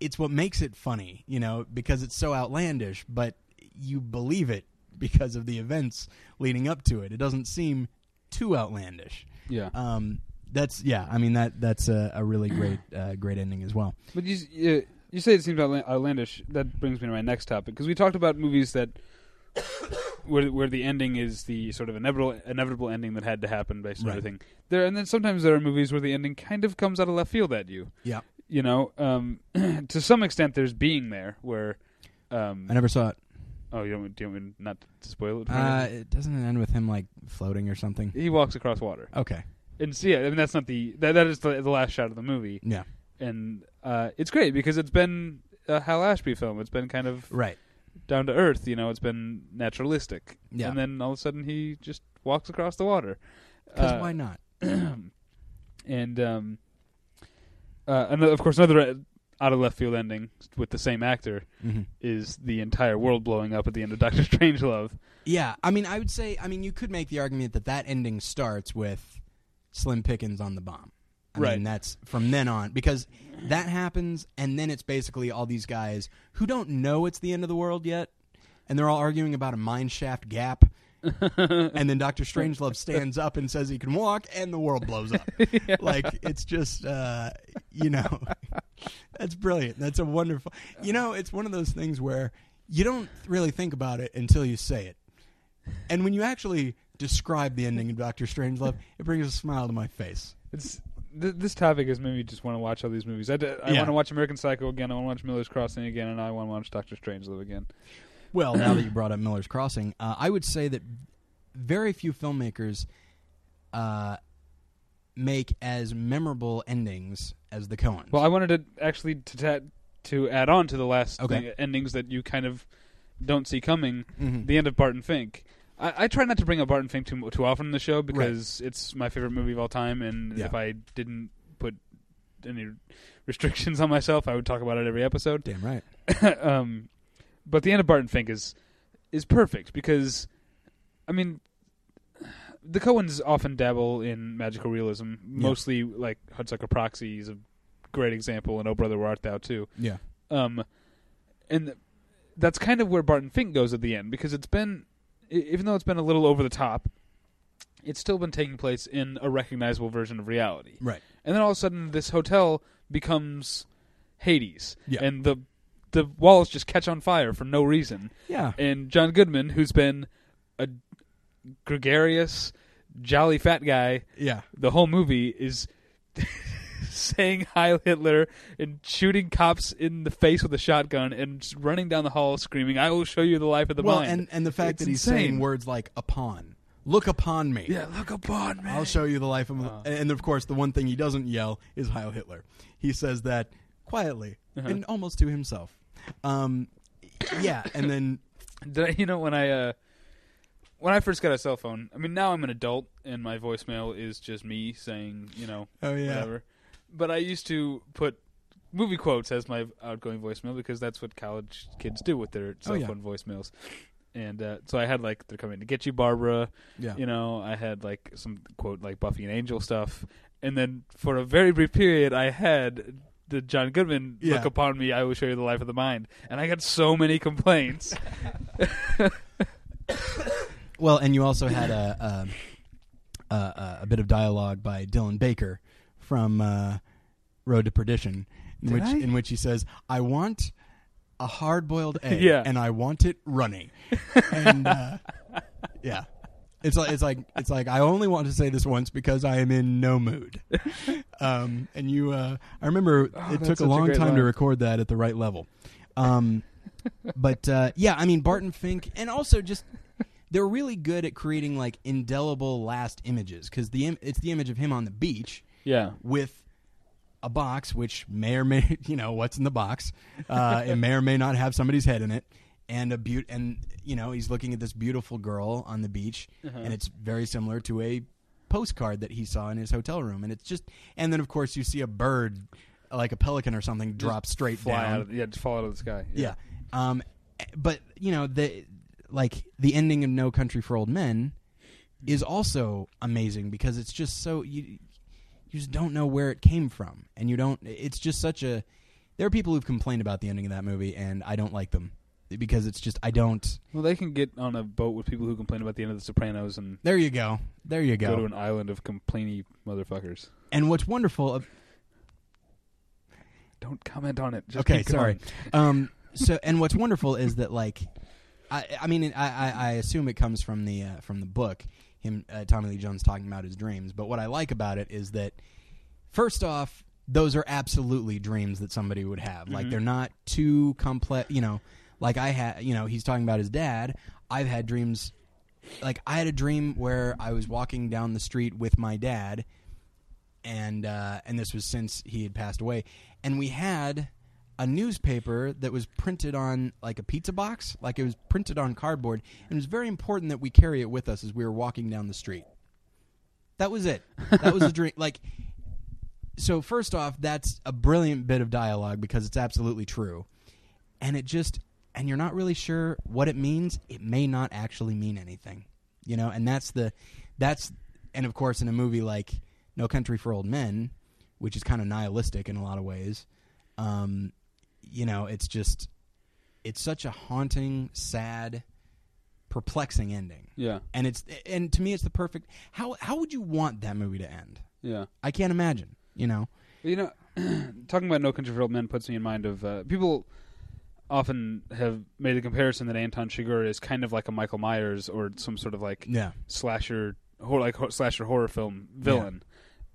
it's what makes it funny you know because it's so outlandish but you believe it because of the events leading up to it. It doesn't seem too outlandish. Yeah. um that's yeah i mean that that's a, a really great uh, great ending as well. But you you, say it seems outlandish. That brings me to my next topic because we talked about movies that where where the ending is the sort of inevitable inevitable ending that had to happen based on Right. everything. There and then sometimes there are movies where the ending kind of comes out of left field at you. yeah You know, um, to some extent, there's being there where. Um, i never saw it oh, you don't, do you want me not to spoil it? for uh it doesn't end with him like floating or something he walks across water, okay and so, yeah, I mean that's not the that that is the, the last shot of the movie, yeah and uh, it's great because it's been a Hal Ashby film. It's been kind of right down to earth. You know, it's been naturalistic. Yeah. And then all of a sudden he just walks across the water. because Uh, why not and um, uh, and of course another uh, out of left field ending with the same actor hmm is the entire world blowing up at the end of Doctor Strangelove. Yeah, I mean, I would say, I mean, you could make the argument that that ending starts with Slim Pickens on the bomb. I Right. mean, that's from then on because that happens, and then it's basically all these guys who don't know it's the end of the world yet, and they're all arguing about a mine shaft gap. and then Doctor Strangelove stands up and says he can walk, and the world blows up. Like it's just, uh, you know, that's brilliant. That's a wonderful. You know, it's one of those things where you don't really think about it until you say it, and when you actually describe the ending of Doctor Strangelove, it brings a smile to my face. It's th- this topic has made me just want to watch all these movies. I, d- I Yeah. want to watch American Psycho again. I want to watch Miller's Crossing again, and I want to watch Doctor Strangelove again. Well, now that you brought up Miller's Crossing, uh, I would say that very few filmmakers uh, make as memorable endings as the Coens. Well, I wanted to actually to ta- to add on to the last Okay. thing, endings that you kind of don't see coming. Mhm. The end of Barton Fink. I, I try not to bring up Barton Fink too too often in the show because it's my favorite movie of all time, and Yeah. if I didn't put any restrictions on myself, I would talk about it every episode. Damn right. um, but the end of Barton Fink is is perfect because, I mean, the Coens often dabble in magical realism. Mostly like Hudsucker Proxy is a great example, and Oh Brother Where Art Thou too. Yeah. Um, and th- that's kind of where Barton Fink goes at the end because it's been, even though it's been a little over the top, it's still been taking place in a recognizable version of reality. Right. And then all of a sudden, this hotel becomes Hades, Yeah. and the the walls just catch on fire for no reason. Yeah. And John Goodman, who's been a gregarious, jolly fat guy Yeah. the whole movie, is saying Heil Hitler and shooting cops in the face with a shotgun and just running down the hall screaming, "I will show you the life of the well, mind." and and the fact It's that he's insane. saying words like "upon," look upon me. yeah, look upon me. I'll show you the life of. Uh. and of course, the one thing he doesn't yell is Heil Hitler. He says that quietly Uh-huh. and almost to himself. Um, yeah, and then Did I, you know when I uh, when I first got a cell phone? I mean, now I'm an adult and my voicemail is just me saying, you know, oh yeah, whatever. But I used to put movie quotes as my outgoing voicemail because that's what college kids do with their cell Oh, yeah. phone voicemails. And uh, so I had like they're coming to get you, Barbara. yeah, You know, I had like some quote like Buffy and Angel stuff, and then for a very brief period, I had the John Goodman Yeah. look upon me. I will show you the life of the mind, and I got so many complaints. Well, and you also had a a, a, a bit of dialogue by Dylan Baker from uh, Road to Perdition, in Did which I? in which he says, "I want a hard boiled egg, Yeah. and I want it running." and uh, yeah, it's like it's like it's like I only want to say this once because I am in no mood. um, and you, uh, I remember Oh, it that's took such a a long great time to line. record that at the right level. Um, but uh, yeah, I mean Barton Fink, and also just they're really good at creating like indelible last images because the Im- it's the image of him on the beach yeah, with a box which may or may you know what's in the box uh, it may or may not have somebody's head in it and a beaut and you know he's looking at this beautiful girl on the beach Uh-huh. and it's very similar to a postcard that he saw in his hotel room and it's just and then of course you see a bird like a pelican or something drop straight down out of, yeah, just fall out of the sky. yeah. Um, but you know the like the ending of No Country for Old Men is also amazing because it's just so you you just don't know where it came from. And you don't it's just such a there are people who've complained about the ending of that movie and I don't like them because it's just I don't. Well, they can get on a boat with people who complain about the end of The Sopranos and there you go. There you go, go, to an island of complainy motherfuckers. and what's wonderful of, Don't comment on it. Just okay sorry. Um so and what's wonderful is that like I I mean I I, I assume it comes from the uh, from the book him uh, Tommy Lee Jones talking about his dreams. But what I like about it is that first off those are absolutely dreams that somebody would have. Like Mhm. they're not too complex you know like I had you know he's talking about his dad. I've had dreams like I had a dream where I was walking down the street with my dad and uh, and this was since he had passed away. And we had a newspaper that was printed on like a pizza box like it was printed on cardboard and it was very important that we carry it with us as we were walking down the street. That was it. That was a dream. Like so first off that's a brilliant bit of dialogue because it's absolutely true. And it just and you're not really sure what it means. It may not actually mean anything you know? And that's the that's and of course in a movie like no country for old men which is kind of nihilistic in a lot of ways um you know it's just it's such a haunting sad perplexing ending. Yeah, and it's and to me it's the perfect how how would you want that movie to end? Yeah. i can't imagine you know? You know, talking about No Country for Old Men puts me in mind of uh, people often have made the comparison that Anton Chigurh is kind of like a Michael Myers or some sort of like yeah. slasher, hor- like slasher horror film villain,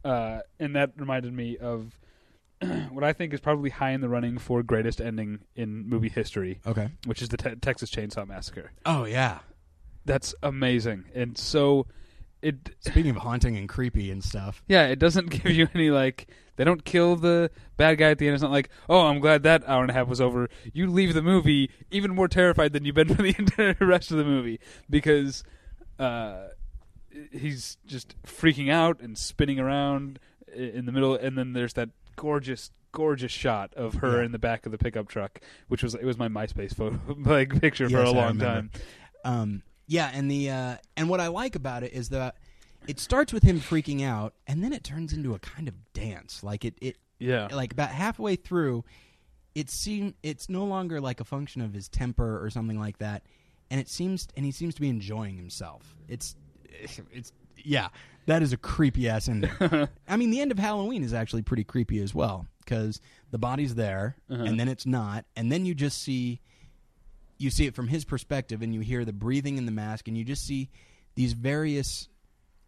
uh, and that reminded me of what I think is probably high in the running for greatest ending in movie history, okay which is the te- Texas Chainsaw Massacre. oh yeah That's amazing, and so it speaking of haunting and creepy and stuff Yeah, it doesn't give you any like they don't kill the bad guy at the end. It's not like, oh, I'm glad that hour and a half was over. You leave the movie even more terrified than you've been for the entire rest of the movie because uh, he's just freaking out and spinning around in the middle, and then there's that gorgeous, gorgeous shot of her Yeah. in the back of the pickup truck, which was it was my MySpace photo like picture for Yes, a I long time. Um, yeah, and the uh, and what I like about it is that it starts with him freaking out, and then it turns into a kind of dance. Like it, it Yeah, like about halfway through, it seem it's no longer like a function of his temper or something like that, and it seems and he seems to be enjoying himself. It's it's yeah, that is a creepy ass ending. I mean, the end of Halloween is actually pretty creepy as well because the body's there Uh-huh. and then it's not, and then you just see you see it from his perspective, and you hear the breathing in the mask, and you just see these various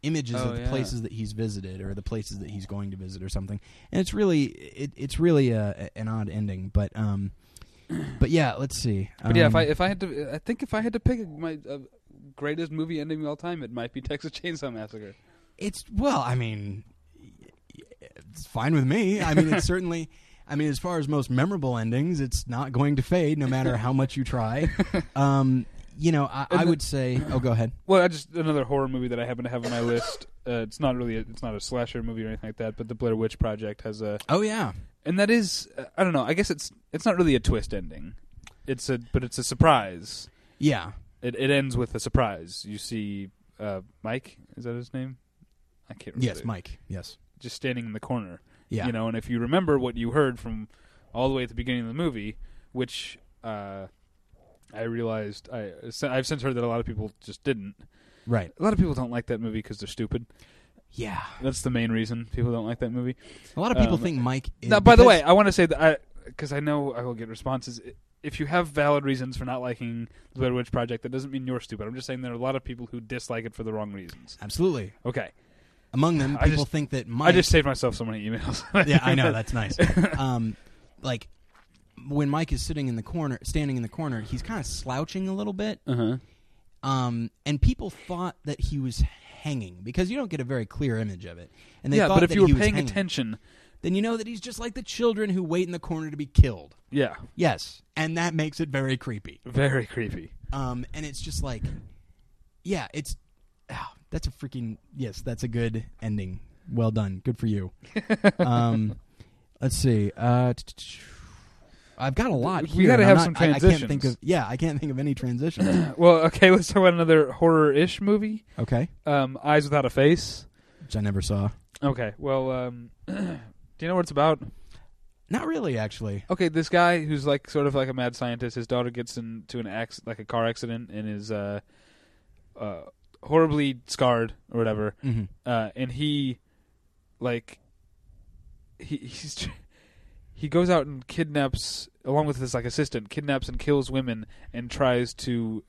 images Oh, of the yeah. places that he's visited or the places that he's going to visit or something, and it's really it, it's really a, an odd ending, but um. But yeah, let's see. But yeah, if Um, I if I had to, I think if I had to pick my uh, greatest movie ending of all time, it might be Texas Chainsaw Massacre. It's well, I mean, it's fine with me. I mean, it's certainly. I mean, as far as most memorable endings, it's not going to fade, no matter how much you try. Um, you know, I, I would say. Oh, go ahead. Well, I just another horror movie that I happen to have on my list. Uh, it's not really, a, it's not a slasher movie or anything like that. But the Blair Witch Project has a, Oh yeah, and that is, uh, I don't know. I guess it's it's not really a twist ending. It's a, but it's a surprise. yeah, It it ends with a surprise. You see, uh, Mike is that his name? I can't. remember. yes, Mike. Yes, Just standing in the corner. yeah, You know, and if you remember what you heard from all the way at the beginning of the movie, which uh, I realized I I've since heard that a lot of people just didn't. right. A lot of people don't like that movie because they're stupid. Yeah, That's the main reason people don't like that movie. a lot of people Um, think Mike. Is, now, by the way, I want to say that I because I know I will get responses. If you have valid reasons for not liking the Blair Witch Project, that doesn't mean you're stupid. I'm just saying there are a lot of people who dislike it for the wrong reasons. absolutely. Okay, Among them, I people just- think that Mike. I just saved myself so many emails. yeah, I know that's nice. Um, like when Mike is sitting in the corner, standing in the corner, he's kind of slouching a little bit. Uh huh. um, and people thought that he was hanging because you don't get a very clear image of it. And they Yeah, thought but if that you were he was paying hanging. attention, then you know that he's just like the children who wait in the corner to be killed. yeah, Yes, and that makes it very creepy. very creepy. Um, and it's just like, yeah, it's oh, that's a freaking yes, that's a good ending. Well done, good for you. um, let's see. Uh, t- t- I've got a lot. We here, gotta have I'm some not- I, I can't think of yeah, I can't think of any transitions. Well, okay, let's talk about another horror-ish movie. okay, Um, Eyes Without a Face. which I never saw. Okay, well, um, do you know what it's about? Not really, actually. Okay, this guy who's like sort of like a mad scientist. His daughter gets into an acc- like a car accident and is uh, uh, horribly scarred or whatever. Mm-hmm. Uh, and he, like, he he's tr- he goes out and kidnaps along with his like assistant, kidnaps and kills women and tries to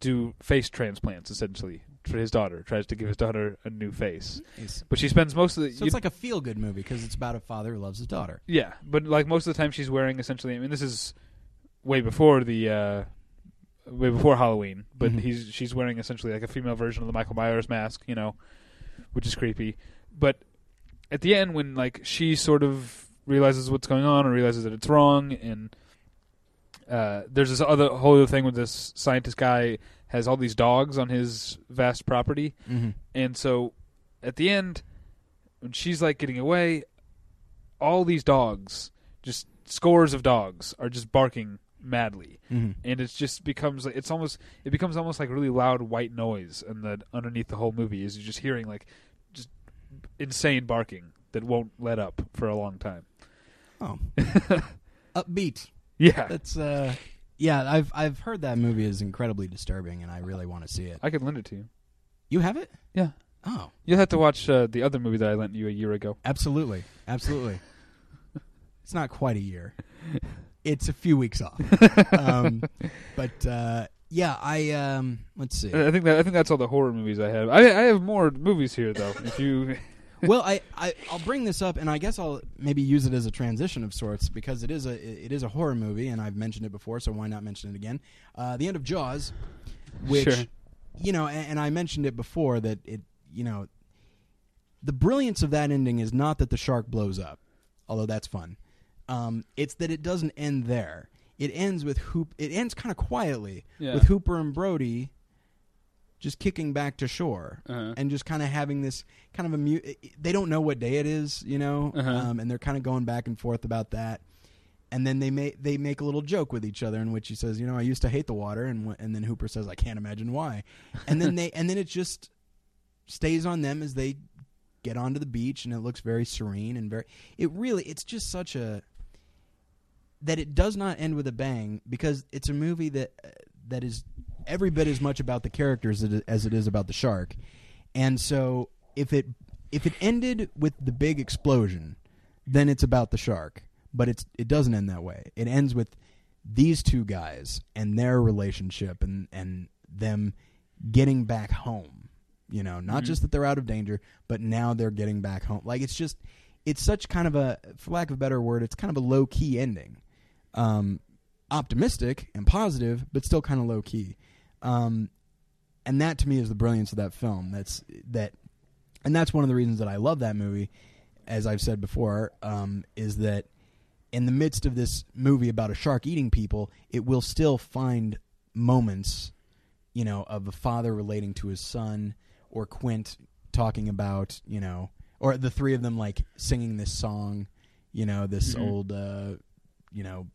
do face transplants essentially for his daughter. Tries to give his daughter a new face, but she spends most of the So it's like a feel good movie because it's about a father who loves his daughter. Yeah, but like most of the time, she's wearing essentially. I mean, this is way before the uh, way before Halloween, but Mhm. he's she's wearing essentially like a female version of the Michael Myers mask, you know, which is creepy. But at the end, when like she sort of realizes what's going on and realizes that it's wrong, and uh, there's this other whole other thing with this scientist guy has all these dogs on his vast property, Mm-hmm. and so at the end, when she's like getting away, all these dogs, just scores of dogs, are just barking madly. Mm-hmm. And it just becomes it's almost it becomes almost like really loud white noise and that underneath the whole movie is you're just hearing like just insane barking that won't let up for a long time. Oh, upbeat. Yeah. That's uh, yeah. I've I've heard that movie is incredibly disturbing, and I really want to see it. I could lend it to you. You have it? Yeah. Oh, You'll have to watch uh, the other movie that I lent you a year ago. absolutely, absolutely. it's not quite a year. It's a few weeks off. um, but uh, yeah, I um, let's see. I think that I think that's all the horror movies I have. I I have more movies here though. If you well, I, I I'll bring this up, and I guess I'll maybe use it as a transition of sorts because it is a it is a horror movie, and I've mentioned it before, so why not mention it again? Uh, the end of Jaws, which Sure. you know, and, and I mentioned it before that it you know, the brilliance of that ending is not that the shark blows up, although that's fun. Um, it's that it doesn't end there. It ends with Hoop. It ends kind of quietly Yeah. with Hooper and Brody just kicking back to shore Uh-huh. and just kind of having this kind of a mu- they don't know what day it is, you know, Uh-huh. um, and they're kind of going back and forth about that. And then they make they make a little joke with each other in which he says, you know, I used to hate the water, and wh- and then Hooper says, I can't imagine why. And then they and then it just stays on them as they get onto the beach, and it looks very serene and very. It really, it's just such a that it does not end with a bang because it's a movie that uh, that is every bit as much about the characters as it is about the shark, And so if it if it ended with the big explosion, then it's about the shark. But it's it doesn't end that way. It ends with these two guys and their relationship and and them getting back home. You know, not Mhm. just that they're out of danger, but now they're getting back home. Like it's just it's such kind of a for lack of a better word, it's kind of a low key ending. Um optimistic and positive, but still kind of low key. Um and that to me is the brilliance of that film. That's that and that's one of the reasons that I love that movie, as I've said before, um, is that in the midst of this movie about a shark eating people, it will still find moments, you know, of a father relating to his son, or Quint talking about, you know, or the three of them like singing this song, you know, this Mhm. old, uh, you know,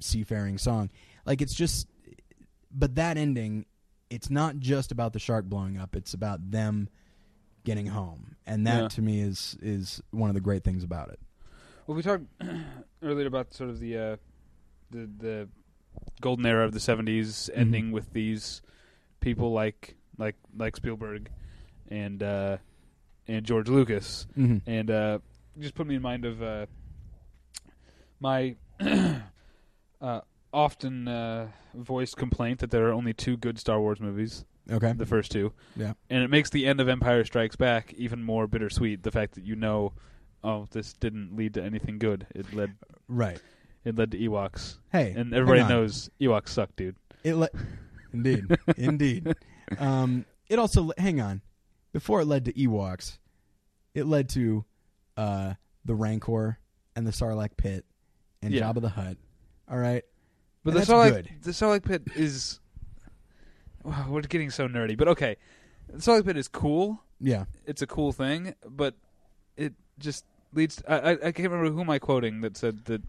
seafaring song. Like it's just, but that ending, it's not just about the shark blowing up. It's about them getting home, and that Yeah. to me is is one of the great things about it. Well, we talked earlier about sort of the uh, the the golden era of the '70s, Mm-hmm. ending with these people like like like Spielberg and uh, and George Lucas, Mm-hmm. and uh, just put me in mind of uh, my uh, often uh, voiced complaint that there are only two good Star Wars movies, Okay. the first two, Yeah. and it makes the end of Empire Strikes Back even more bittersweet. The fact that you know, oh, this didn't lead to anything good. It led Right. it led to Ewoks, Hey, and everybody knows Ewoks suck, dude. It le- indeed, indeed. Um, it also le- hang on. Before it led to Ewoks, it led to uh, the Rancor and the Sarlacc pit and Yeah. Jabba the Hutt. All right, But And the that's Sarlacc, good. the Sarlacc pit is. Wow, we're getting so nerdy, but okay, the Sarlacc pit is cool. yeah, It's a cool thing, but it just leads. I I, I can't remember who am I quoting that said that.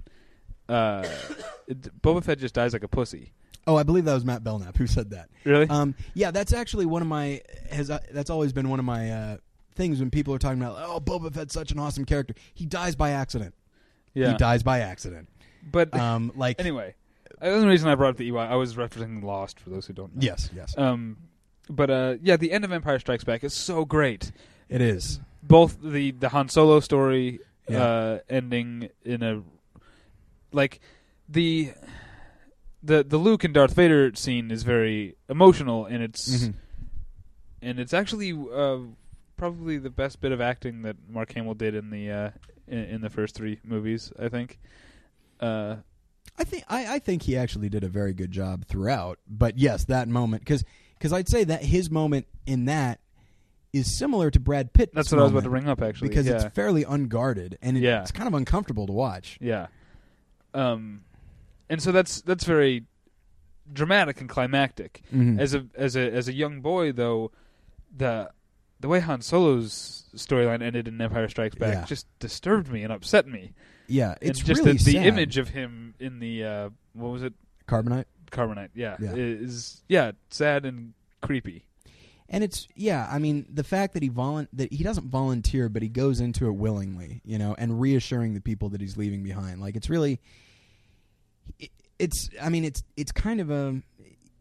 Uh, it, Boba Fett just dies like a pussy. Oh, I believe that was Matt Belknap who said that. Really? Um, yeah, that's actually one of my has uh, that's always been one of my uh, things when people are talking about oh Boba Fett's such an awesome character. He dies by accident. yeah. He dies by accident. But Um, like anyway, the only reason I brought up the Ewok, I was referencing Lost for those who don't know. yes, yes, Um, but uh, yeah, the end of Empire Strikes Back is so great. it is. Both the the Han Solo story Yeah. uh, ending in a like the the the Luke and Darth Vader scene is very emotional, and it's Mhm. and it's actually uh, probably the best bit of acting that Mark Hamill did in the uh, in, in the first three movies. I think. Uh, I think I, I think he actually did a very good job throughout. But yes, that moment because because I'd say that his moment in that is similar to Brad Pitt. that's what I was about to bring up, actually. because yeah. it's fairly unguarded and it, Yeah. it's kind of uncomfortable to watch. Yeah. Um, and so that's that's very dramatic and climactic. Mhm. As a as a as a young boy, though, the the way Han Solo's storyline ended in Empire Strikes Back Yeah. just disturbed me and upset me. Yeah, it's and just really the, the image of him in the uh, what was it, Carbonite. Carbonite? Yeah, Yeah. is yeah sad and creepy. And it's yeah, I mean the fact that he volun- that he doesn't volunteer, but he goes into it willingly, you know, and reassuring the people that he's leaving behind. Like it's really, it, it's I mean it's it's kind of a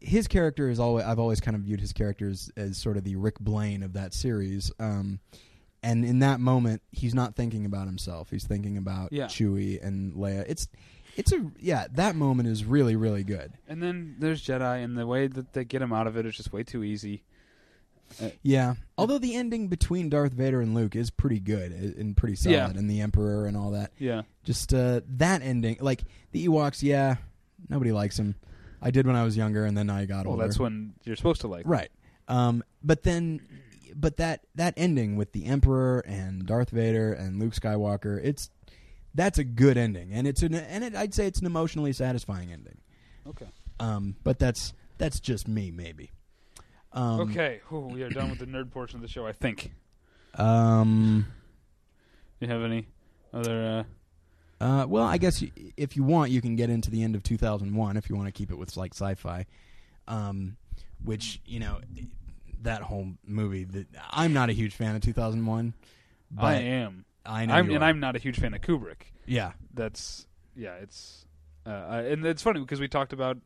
his character is always I've always kind of viewed his characters as sort of the Rick Blaine of that series. Um, and in that moment, he's not thinking about himself; he's thinking about Yeah. Chewie and Leia. It's it's a yeah, that moment is really really good. And then there's Jedi, and the way that they get him out of it is just way too easy. Yeah. Although the ending between Darth Vader and Luke is pretty good uh, and pretty solid, Yeah. and the Emperor and all that. Yeah, Just uh, that ending, like the Ewoks. Yeah, nobody likes him. I did when I was younger, and then I got old. well, older. that's when you're supposed to like. right. Um, but then, but that that ending with the Emperor and Darth Vader and Luke Skywalker, it's that's a good ending, and it's an and it, I'd say it's an emotionally satisfying ending. Okay. Um, but that's that's just me, maybe. Um, okay. Ooh, we are done with the nerd portion of the show. I think. Um. Do you have any other? Uh, Uh, well, I guess y if you want, you can get into the end of 2001 if you want to keep it with like sci-fi, um, which you know that whole movie. That I'm not a huge fan of 2001, but I am. I know I'm, and. I'm not a huge fan of Kubrick. yeah, That's yeah. It's uh, I, and it's funny because we talked about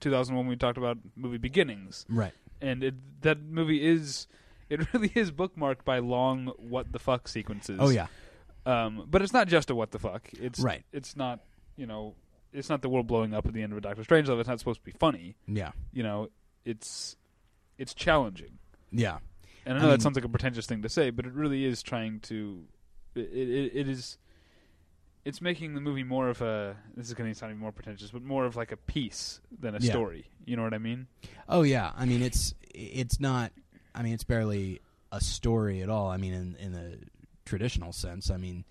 2001. We talked about movie beginnings, right. and it, that movie is it really is bookmarked by long what the fuck sequences. Oh yeah, Um, but it's not just a what the fuck. It's Right. It's not you know. It's not the world blowing up at the end of a Doctor Strange. Love. It's not supposed to be funny. yeah, You know. It's it's challenging. yeah. And I I know mean- that sounds like a pretentious thing to say, but it really is trying to. It, it, it is. It's making the movie more of a. This is going to sound even more pretentious, but more of like a piece than a Yeah. story. You know what I mean? Oh yeah, I mean it's it's not. I mean it's barely a story at all. I mean in in the traditional sense. I mean,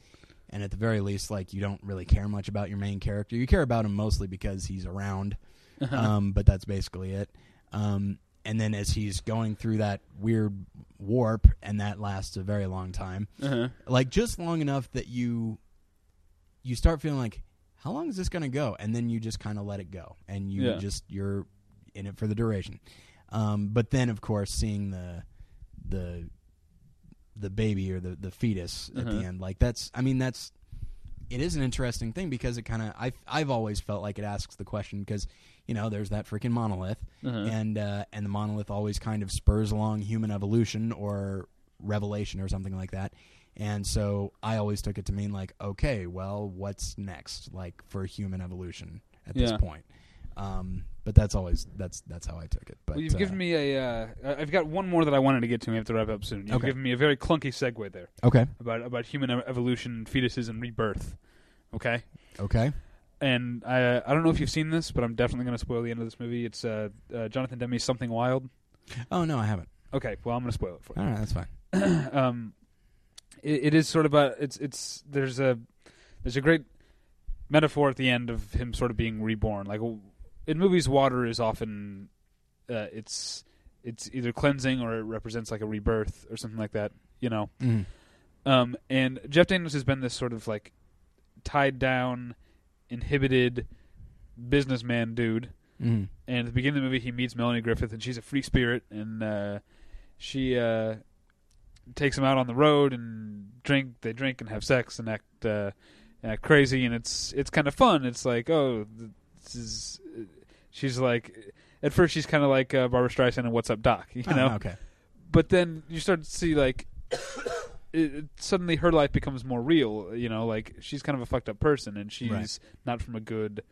and at the very least, like you don't really care much about your main character. You care about him mostly because he's around. um, but that's basically it. Um, and then as he's going through that weird warp, and that lasts a very long time, Uh-huh. like just long enough that you you start feeling like, how long is this going to go? And then you just kind of let it go, and you Yeah. just you're in it for the duration. Um, but then, of course, seeing the the the baby or the the fetus at Uh-huh. the end, like that's, I mean, that's it is an interesting thing because it kind of I've I've always felt like it asks the question because you know there's that freaking monolith Uh-huh. and uh, and the monolith always kind of spurs along human evolution or revelation or something like that. And so I always took it to mean like, okay, well, what's next, like for human evolution at this point? Um, but that's always that's that's how I took it. But well, you've uh, given me a. Uh, I've got one more that I wanted to get to. We have to wrap up soon. You've Okay. given me a very clunky segue there okay, about about human evolution, fetuses, and rebirth. Okay. okay, And I I don't know if you've seen this, but I'm definitely going to spoil the end of this movie. It's uh, uh, Jonathan Demme's Something Wild. oh no, I haven't. Okay, well I'm going to spoil it for you. All right, that's fine. um, it, it is sort of a it's it's there's a there's a great metaphor at the end of him sort of being reborn. Like in movies, water is often uh, it's it's either cleansing or it represents like a rebirth or something like that. You know, Mhm. um, and Jeff Daniels has been this sort of like tied down, inhibited businessman dude Mhm. and at the beginning of the movie, he meets Melanie Griffith, and she's a free spirit, and uh, she uh, takes him out on the road and drink. They drink and have sex and act uh, act crazy, and it's it's kind of fun. It's like, oh, this is. She's like, at first she's kind of like uh, Barbra Streisand and What's Up, Doc, you Oh, know. okay. But then you start to see like. It, it- suddenly, her life becomes more real. You know, like she's kind of a fucked up person, and she's Right. not from a good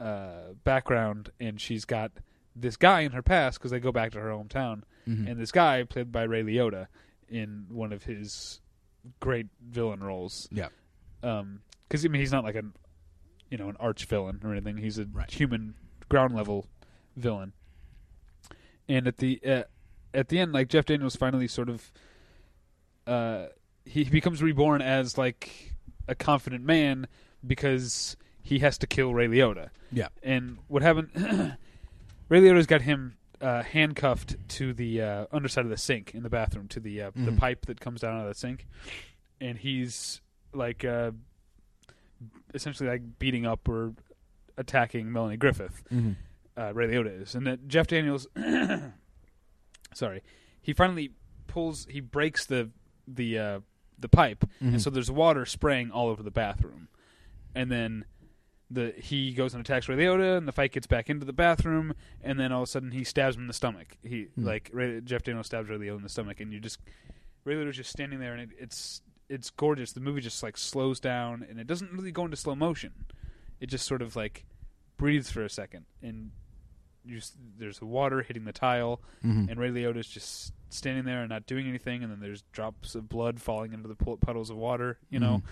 uh, background, and she's got this guy in her past because they go back to her hometown, Mhm. and this guy played by Ray Liotta in one of his great villain roles. Yeah. because I mean he's not like an you know an arch villain or anything. He's a Right. human ground level villain. And at the uh, at the end, like Jeff Daniels finally sort of uh, he becomes reborn as like a confident man because he has to kill Ray Liotta. Yeah. And what happened? Ray Liotta's got him uh, handcuffed to the uh, underside of the sink in the bathroom to the uh, the Mhm. pipe that comes down out of the sink, and he's like uh, essentially like beating up or attacking Melanie Griffith. Mhm. Uh, Ray Liotta is, and that Jeff Daniels, sorry, he finally pulls, he breaks the the uh, the pipe, Mhm. and so there's water spraying all over the bathroom, and then the he goes and attacks Ray Liotta, and the fight gets back into the bathroom, and then all of a sudden he stabs him in the stomach. He Hmm. like Ray, Jeff Daniels stabs Ray Liotta in the stomach, and you just Ray Liotta's just standing there, and it, it's it's gorgeous. The movie just like slows down, and it doesn't really go into slow motion. It just sort of like breathes for a second, and you there's water hitting the tile, Mhm. and Ray Liotta's just standing there and not doing anything, and then there's drops of blood falling into the puddles of water, you know, Mhm.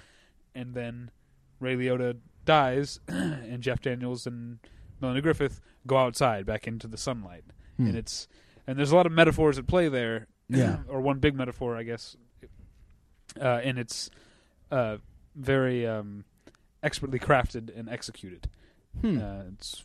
and then Ray Liotta dies, and Jeff Daniels and Melanie Griffith go outside back into the sunlight, Hmm. and it's and there's a lot of metaphors at play there, Yeah. or one big metaphor, I guess, uh, and it's uh, very um, expertly crafted and executed. Hmm. Uh, it's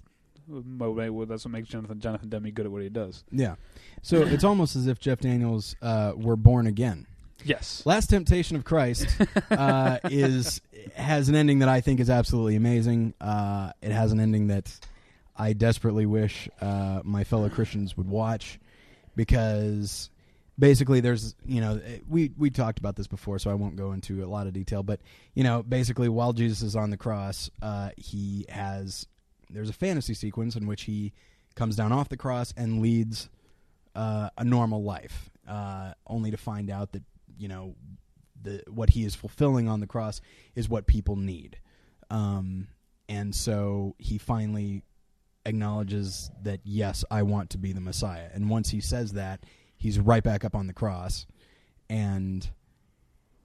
well, that's what makes Jonathan Jonathan Demme good at what he does. Yeah. So it's almost as if Jeff Daniels uh, were born again. Yes. Last Temptation of Christ uh, is has an ending that I think is absolutely amazing. Uh, it has an ending that I desperately wish uh, my fellow Christians would watch because basically there's you know we we talked about this before, so I won't go into a lot of detail. But you know, basically while Jesus is on the cross, uh, he has there's a fantasy sequence in which he comes down off the cross and leads uh, a normal life. uh, only to find out that you know the what he is fulfilling on the cross is what people need. Um, and so he finally acknowledges that yes, I want to be the Messiah. And once he says that, he's right back up on the cross, and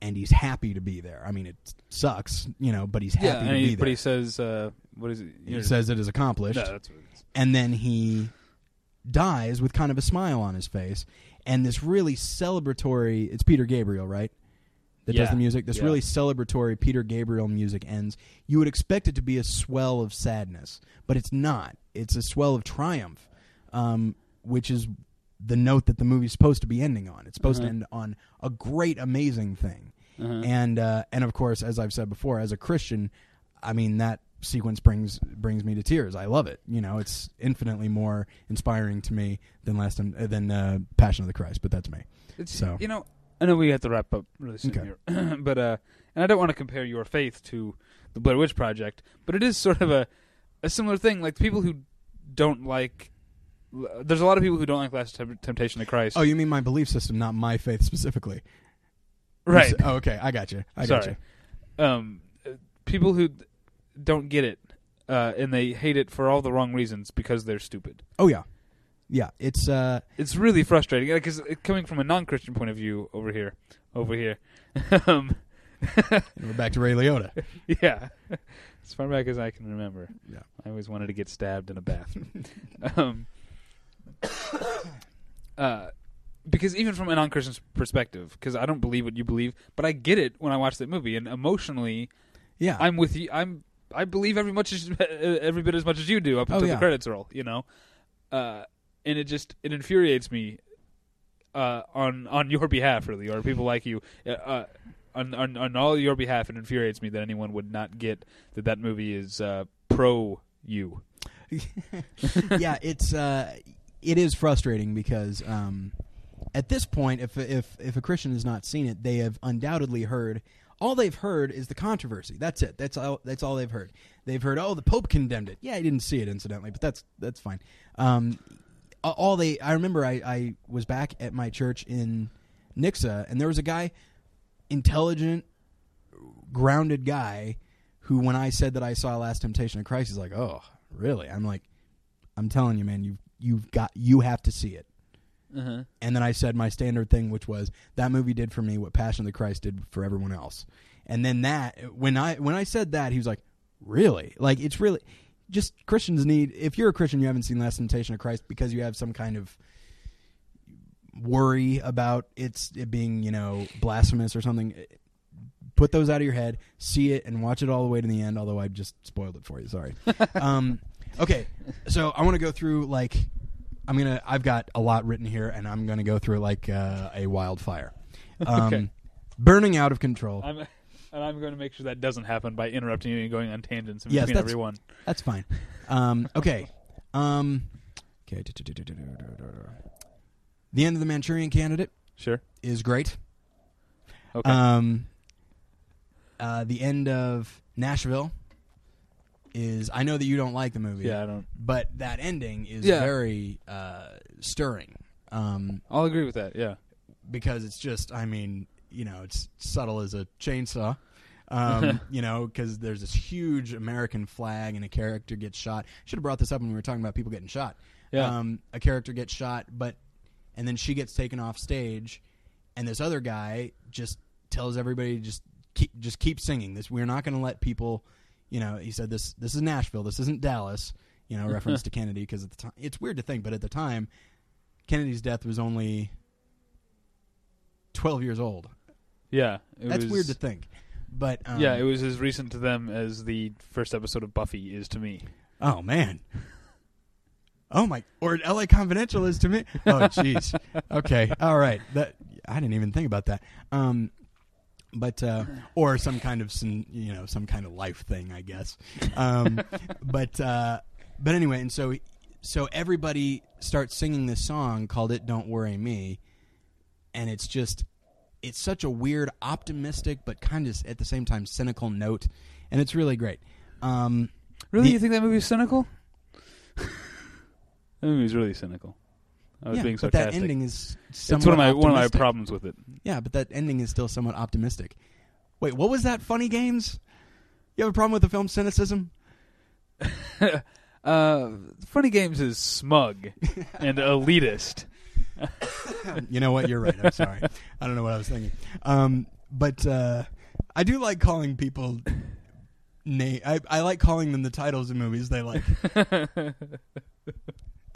and he's happy to be there. I mean, it sucks, you know, but he's happy yeah, to be he, there. but he says, uh, "What is it?" he says it is accomplished, No, that's what it is. and then he dies with kind of a smile on his face, and this really celebratory. It's Peter Gabriel, right? That does the music. This Yeah. really celebratory Peter Gabriel music ends. You would expect it to be a swell of sadness, but it's not. It's a swell of triumph, um, which is the note that the movie's supposed to be ending on. It's supposed Uh-huh. to end on a great, amazing thing Uh-huh. and uh, and of course, as I've said before, as a Christian, I mean that sequence brings brings me to tears. I love it. You know, it's infinitely more inspiring to me than last time, uh, than uh, Passion of the Christ. But that's me. It's, So- you know, I know we have to wrap up really soon Okay. here, but uh, and I don't want to compare your faith to the Blair Witch Project, but it is sort of a a similar thing. Like people who don't like, there's a lot of people who don't like Last Temptation of Christ. Oh, you mean my belief system, not my faith specifically? Right. Oh, okay. I got you. I got Sorry. you. Um, uh, people who d- don't get it, uh, and they hate it for all the wrong reasons because they're stupid. Oh yeah, yeah. It's uh, It's really frustrating because coming from a non-Christian point of view over here, over here, um, we're back to Ray Liotta. yeah, as far back as I can remember. Yeah. I always wanted to get stabbed in a bath. um, uh, because even from a non-Christian perspective, because I don't believe what you believe, but I get it when I watch that movie, and emotionally, Yeah, I'm with you. I'm I believe every much as, every bit as much as you do up Oh, until yeah. the credits roll. You know, uh, and it just it infuriates me uh, on on your behalf, really, or people like you. Uh, uh, on, on on all your behalf, it infuriates me that anyone would not get that that movie is uh, pro you. yeah, it's uh, it is frustrating because um, at this point, if if if a Christian has not seen it, they have undoubtedly heard. All they've heard is the controversy. That's it. That's all. That's all they've heard. They've heard, oh, the Pope condemned it. Yeah, I didn't see it, incidentally, but that's that's fine. Um, all they, I remember, I, I was back at my church in Nixa, and there was a guy, intelligent, grounded guy, who, when I said that I saw Last Temptation of Christ, he's like, oh, really? I'm like, I'm telling you, man, you you've got you have to see it. Uh-huh. And then I said my standard thing, which was that movie did for me what Passion of the Christ did for everyone else. And then that when I when I said that, he was like, "Really? Like it's really just Christians need. If you're a Christian, you haven't seen Last Temptation of Christ because you have some kind of worry about it's it being you know blasphemous or something. Put those out of your head, see it, and watch it all the way to the end. Although I just spoiled it for you. Sorry. um, okay, so I want to go through like I'm gonna. I've got a lot written here, and I'm gonna go through it like uh, a wildfire. Um, Okay. Burning out of control. I'm and I'm going to make sure that doesn't happen by interrupting you and going on tangents in Yes, between that's- everyone. That's fine. Um, okay. Um, okay. The end of the Manchurian Candidate Sure. is great. Okay. Um, uh, the end of Nashville is. I know that you don't like the movie. yeah, I don't. But that ending is Yeah. very uh, stirring. Um, I'll agree with that. Yeah. because it's just I mean you know it's subtle as a chainsaw. Um, you know, because there's this huge American flag and a character gets shot. Should have brought this up when we were talking about people getting shot. Yeah. Um, a character gets shot, but and then she gets taken off stage, and this other guy just tells everybody just keep just keep singing. This we're not going to let people. You know, he said this. This is Nashville. This isn't Dallas. You know, reference to Kennedy because at the time it's weird to think, but at the time, Kennedy's death was only twelve years old. yeah. It That's was, weird to think. But um, yeah, it was as recent to them as the first episode of Buffy is to me. Oh man. Oh my! Or L.A. Confidential is to me. Oh jeez. okay. All right. That I didn't even think about that. Um, but uh, or some kind of some you know some kind of life thing, I guess. Um, but uh, but anyway, and so so everybody starts singing this song called "It Don't Worry Me," and it's just it's such a weird, optimistic, but kind of at the same time cynical note, and it's really great. Um, Really, The- you think that movie is cynical? that movie is really cynical. I was yeah, being but that ending is it's somewhat one of my one of my problems with it. Yeah, but that ending is still somewhat optimistic. Wait, what was that? Funny games? You have a problem with the film cynicism? uh, Funny Games is smug and elitist. you know what? You're right. I'm sorry. I don't know what I was thinking. Um, but uh, I do like calling people. Na- I, I like calling them the titles of movies they like.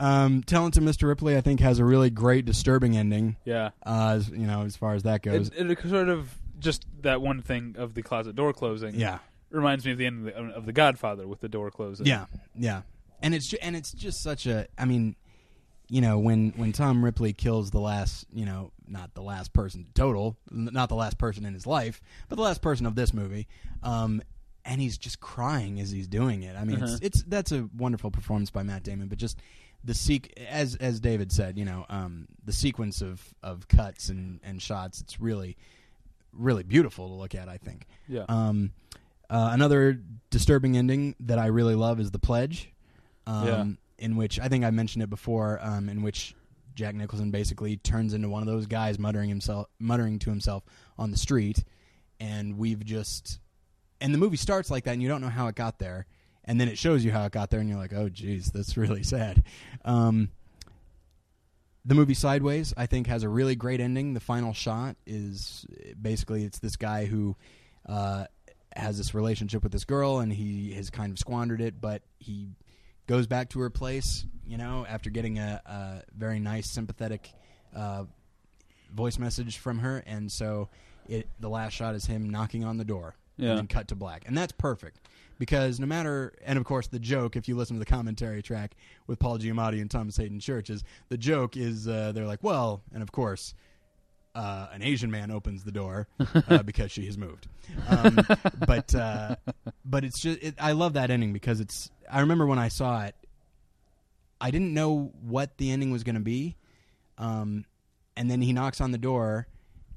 um, Talented Mr. Ripley, I think, has a really great, disturbing ending. Yeah, Uh, as, you know, as far as that goes. it, it sort of just that one thing of the closet door closing. yeah, reminds me of the end of the, of the Godfather with the door closing. yeah, yeah. And it's ju- and it's just such a. I mean, you know, when when Tom Ripley kills the last, you know, not the last person total, n- not the last person in his life, but the last person of this movie. Um, and he's just crying as he's doing it. I mean, Uh-huh. it's it's that's a wonderful performance by Matt Damon, but just the seq as as David said, you know, um, the sequence of of cuts and and shots, it's really really beautiful to look at. I think. yeah. Um, uh, another disturbing ending that I really love is the pledge, um, Yeah. in which I think I mentioned it before, um, in which Jack Nicholson basically turns into one of those guys muttering himself, muttering to himself on the street, and we've just, and the movie starts like that, and you don't know how it got there, and then it shows you how it got there, and you're like, oh, geez, that's really sad. Um, the movie Sideways, I think, has a really great ending. The final shot is basically it's this guy who uh, has this relationship with this girl, and he has kind of squandered it, but he goes back to her place, you know, after getting a, a very nice, sympathetic uh, voice message from her, and so it the last shot is him knocking on the door, Yeah. and then cut to black, and that's perfect because no matter, and of course the joke, if you listen to the commentary track with Paul Giamatti and Thomas Haden Church, is the joke is uh, they're like, well, and of course. Uh, an Asian man opens the door uh, because she has moved, um, but uh, but it's just it, I love that ending because it's. I remember when I saw it, I didn't know what the ending was going to be, um, and then he knocks on the door,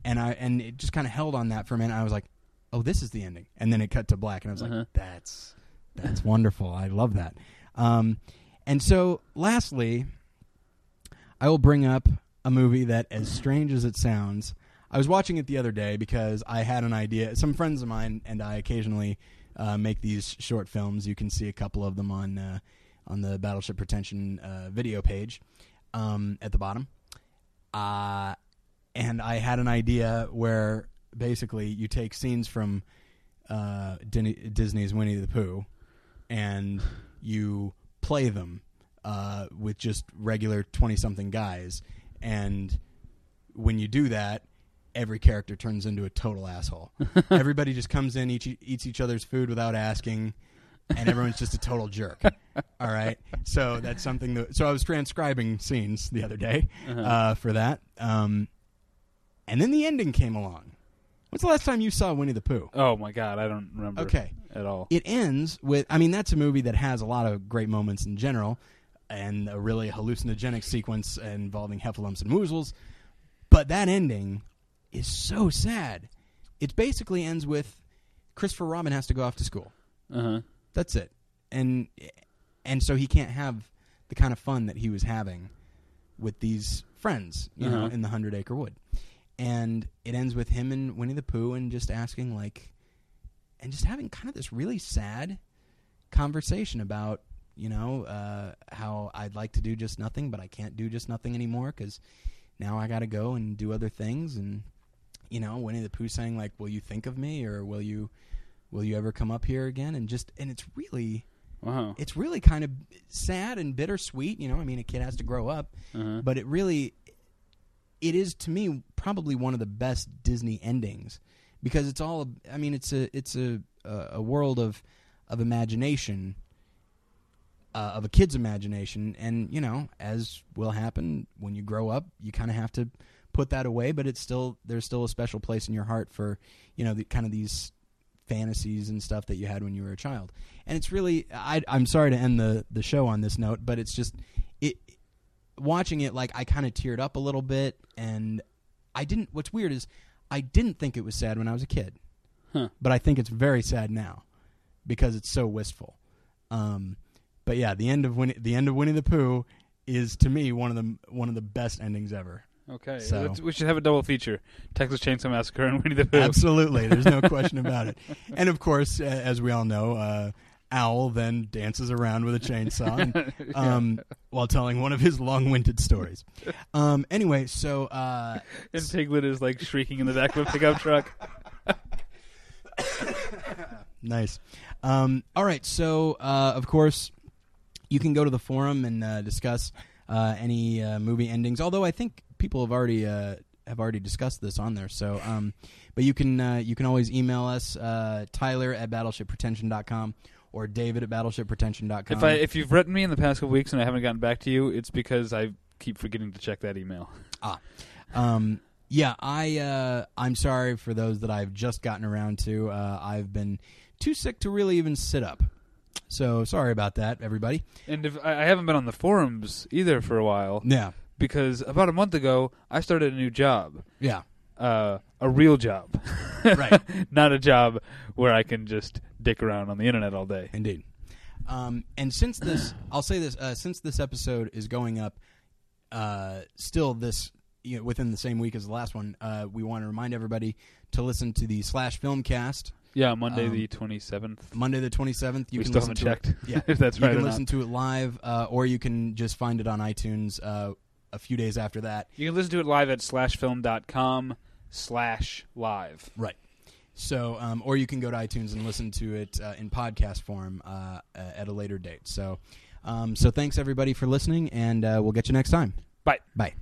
and I and it just kind of held on that for a minute. I was like, oh, this is the ending, and then it cut to black, and I was Uh-huh. like, that's that's wonderful. I love that. Um, and so, lastly, I will bring up a movie that, as strange as it sounds, I was watching it the other day because I had an idea. Some friends of mine and I occasionally uh, make these short films. You can see a couple of them on uh, on the Battleship Pretension uh, video page um, at the bottom. Uh, and I had an idea where basically you take scenes from uh, Disney's Winnie the Pooh and you play them uh, with just regular 20 something guys. And when you do that, every character turns into a total asshole. Everybody just comes in, each, eats each other's food without asking, and everyone's just a total jerk. All right. So that's something that. So I was transcribing scenes the other day Uh-huh. uh, for that. Um, and then the ending came along. When's the last time you saw Winnie the Pooh? oh my god, I don't remember. Okay. At all. It ends with. I mean, that's a movie that has a lot of great moments in general, and a really hallucinogenic sequence involving heffalumps and woozles. But that ending is so sad. It basically ends with Christopher Robin has to go off to school. Uh huh. That's it. And and so he can't have the kind of fun that he was having with these friends, you know, Uh-huh. in the Hundred Acre Wood. And it ends with him and Winnie the Pooh and just asking like and just having kind of this really sad conversation about, you know, uh, how I'd like to do just nothing, but I can't do just nothing anymore because now I got to go and do other things. And you know, Winnie the Pooh saying like, "Will you think of me, or will you, will you ever come up here again?" And just, and it's really, Wow. it's really kind of sad and bittersweet. You know, I mean, a kid has to grow up, Uh-huh. but it really, it is to me probably one of the best Disney endings because it's all. I mean, it's a it's a a, world of of imagination. Uh, of a kid's imagination, and you know, as will happen when you grow up, you kind of have to put that away. But it's still there's still a special place in your heart for you know the kind of these fantasies and stuff that you had when you were a child. And it's really I, I'm sorry to end the the show on this note, but it's just watching it like I kind of teared up a little bit, and I didn't. What's weird is I didn't think it was sad when I was a kid, Huh. but I think it's very sad now because it's so wistful. Um, but yeah, the end of Winnie, the end of Winnie the Pooh is to me one of the one of the best endings ever. Okay, So- That's- we should have a double feature: Texas Chainsaw Massacre and Winnie the Pooh. Absolutely, there's no question about it. And of course, as we all know, uh, Owl then dances around with a chainsaw and, um, while telling one of his long-winded stories. Um, anyway, so uh, And Piglet is like shrieking in the back of a pickup truck. Nice. Um, all right. So, uh, of course, you can go to the forum and uh, discuss uh, any uh, movie endings. Although I think people have already uh, have already discussed this on there. So, um, but you can uh, you can always email us uh, Tyler at battleshippretension.com or David at battleshippretension.com. If I if you've written me in the past couple weeks and I haven't gotten back to you, it's because I keep forgetting to check that email. Um, yeah, I uh, I'm sorry for those that I've just gotten around to. Uh, I've been too sick to really even sit up. So sorry about that, everybody. And if I haven't been on the forums either for a while Yeah, because about a month ago I started a new job, yeah, uh, a real job, right. not a job where I can just dick around on the internet all day. Indeed. Um, and since this, I'll say this: uh, since this episode is going up, uh, still this you know, within the same week as the last one, uh, we want to remind everybody to listen to the Slash Filmcast Yeah, Monday Um, the twenty seventh. Monday the twenty seventh. You We can still listen haven't to checked. It. Yeah, if that's you right can listen not. to it live, uh, or you can just find it on iTunes uh, a few days after that. You can listen to it live at slashfilm.com slash live. Right. So, um, or you can go to iTunes and listen to it uh, in podcast form uh, uh, at a later date. So, um, so thanks everybody for listening, and uh, we'll get you next time. Bye. Bye.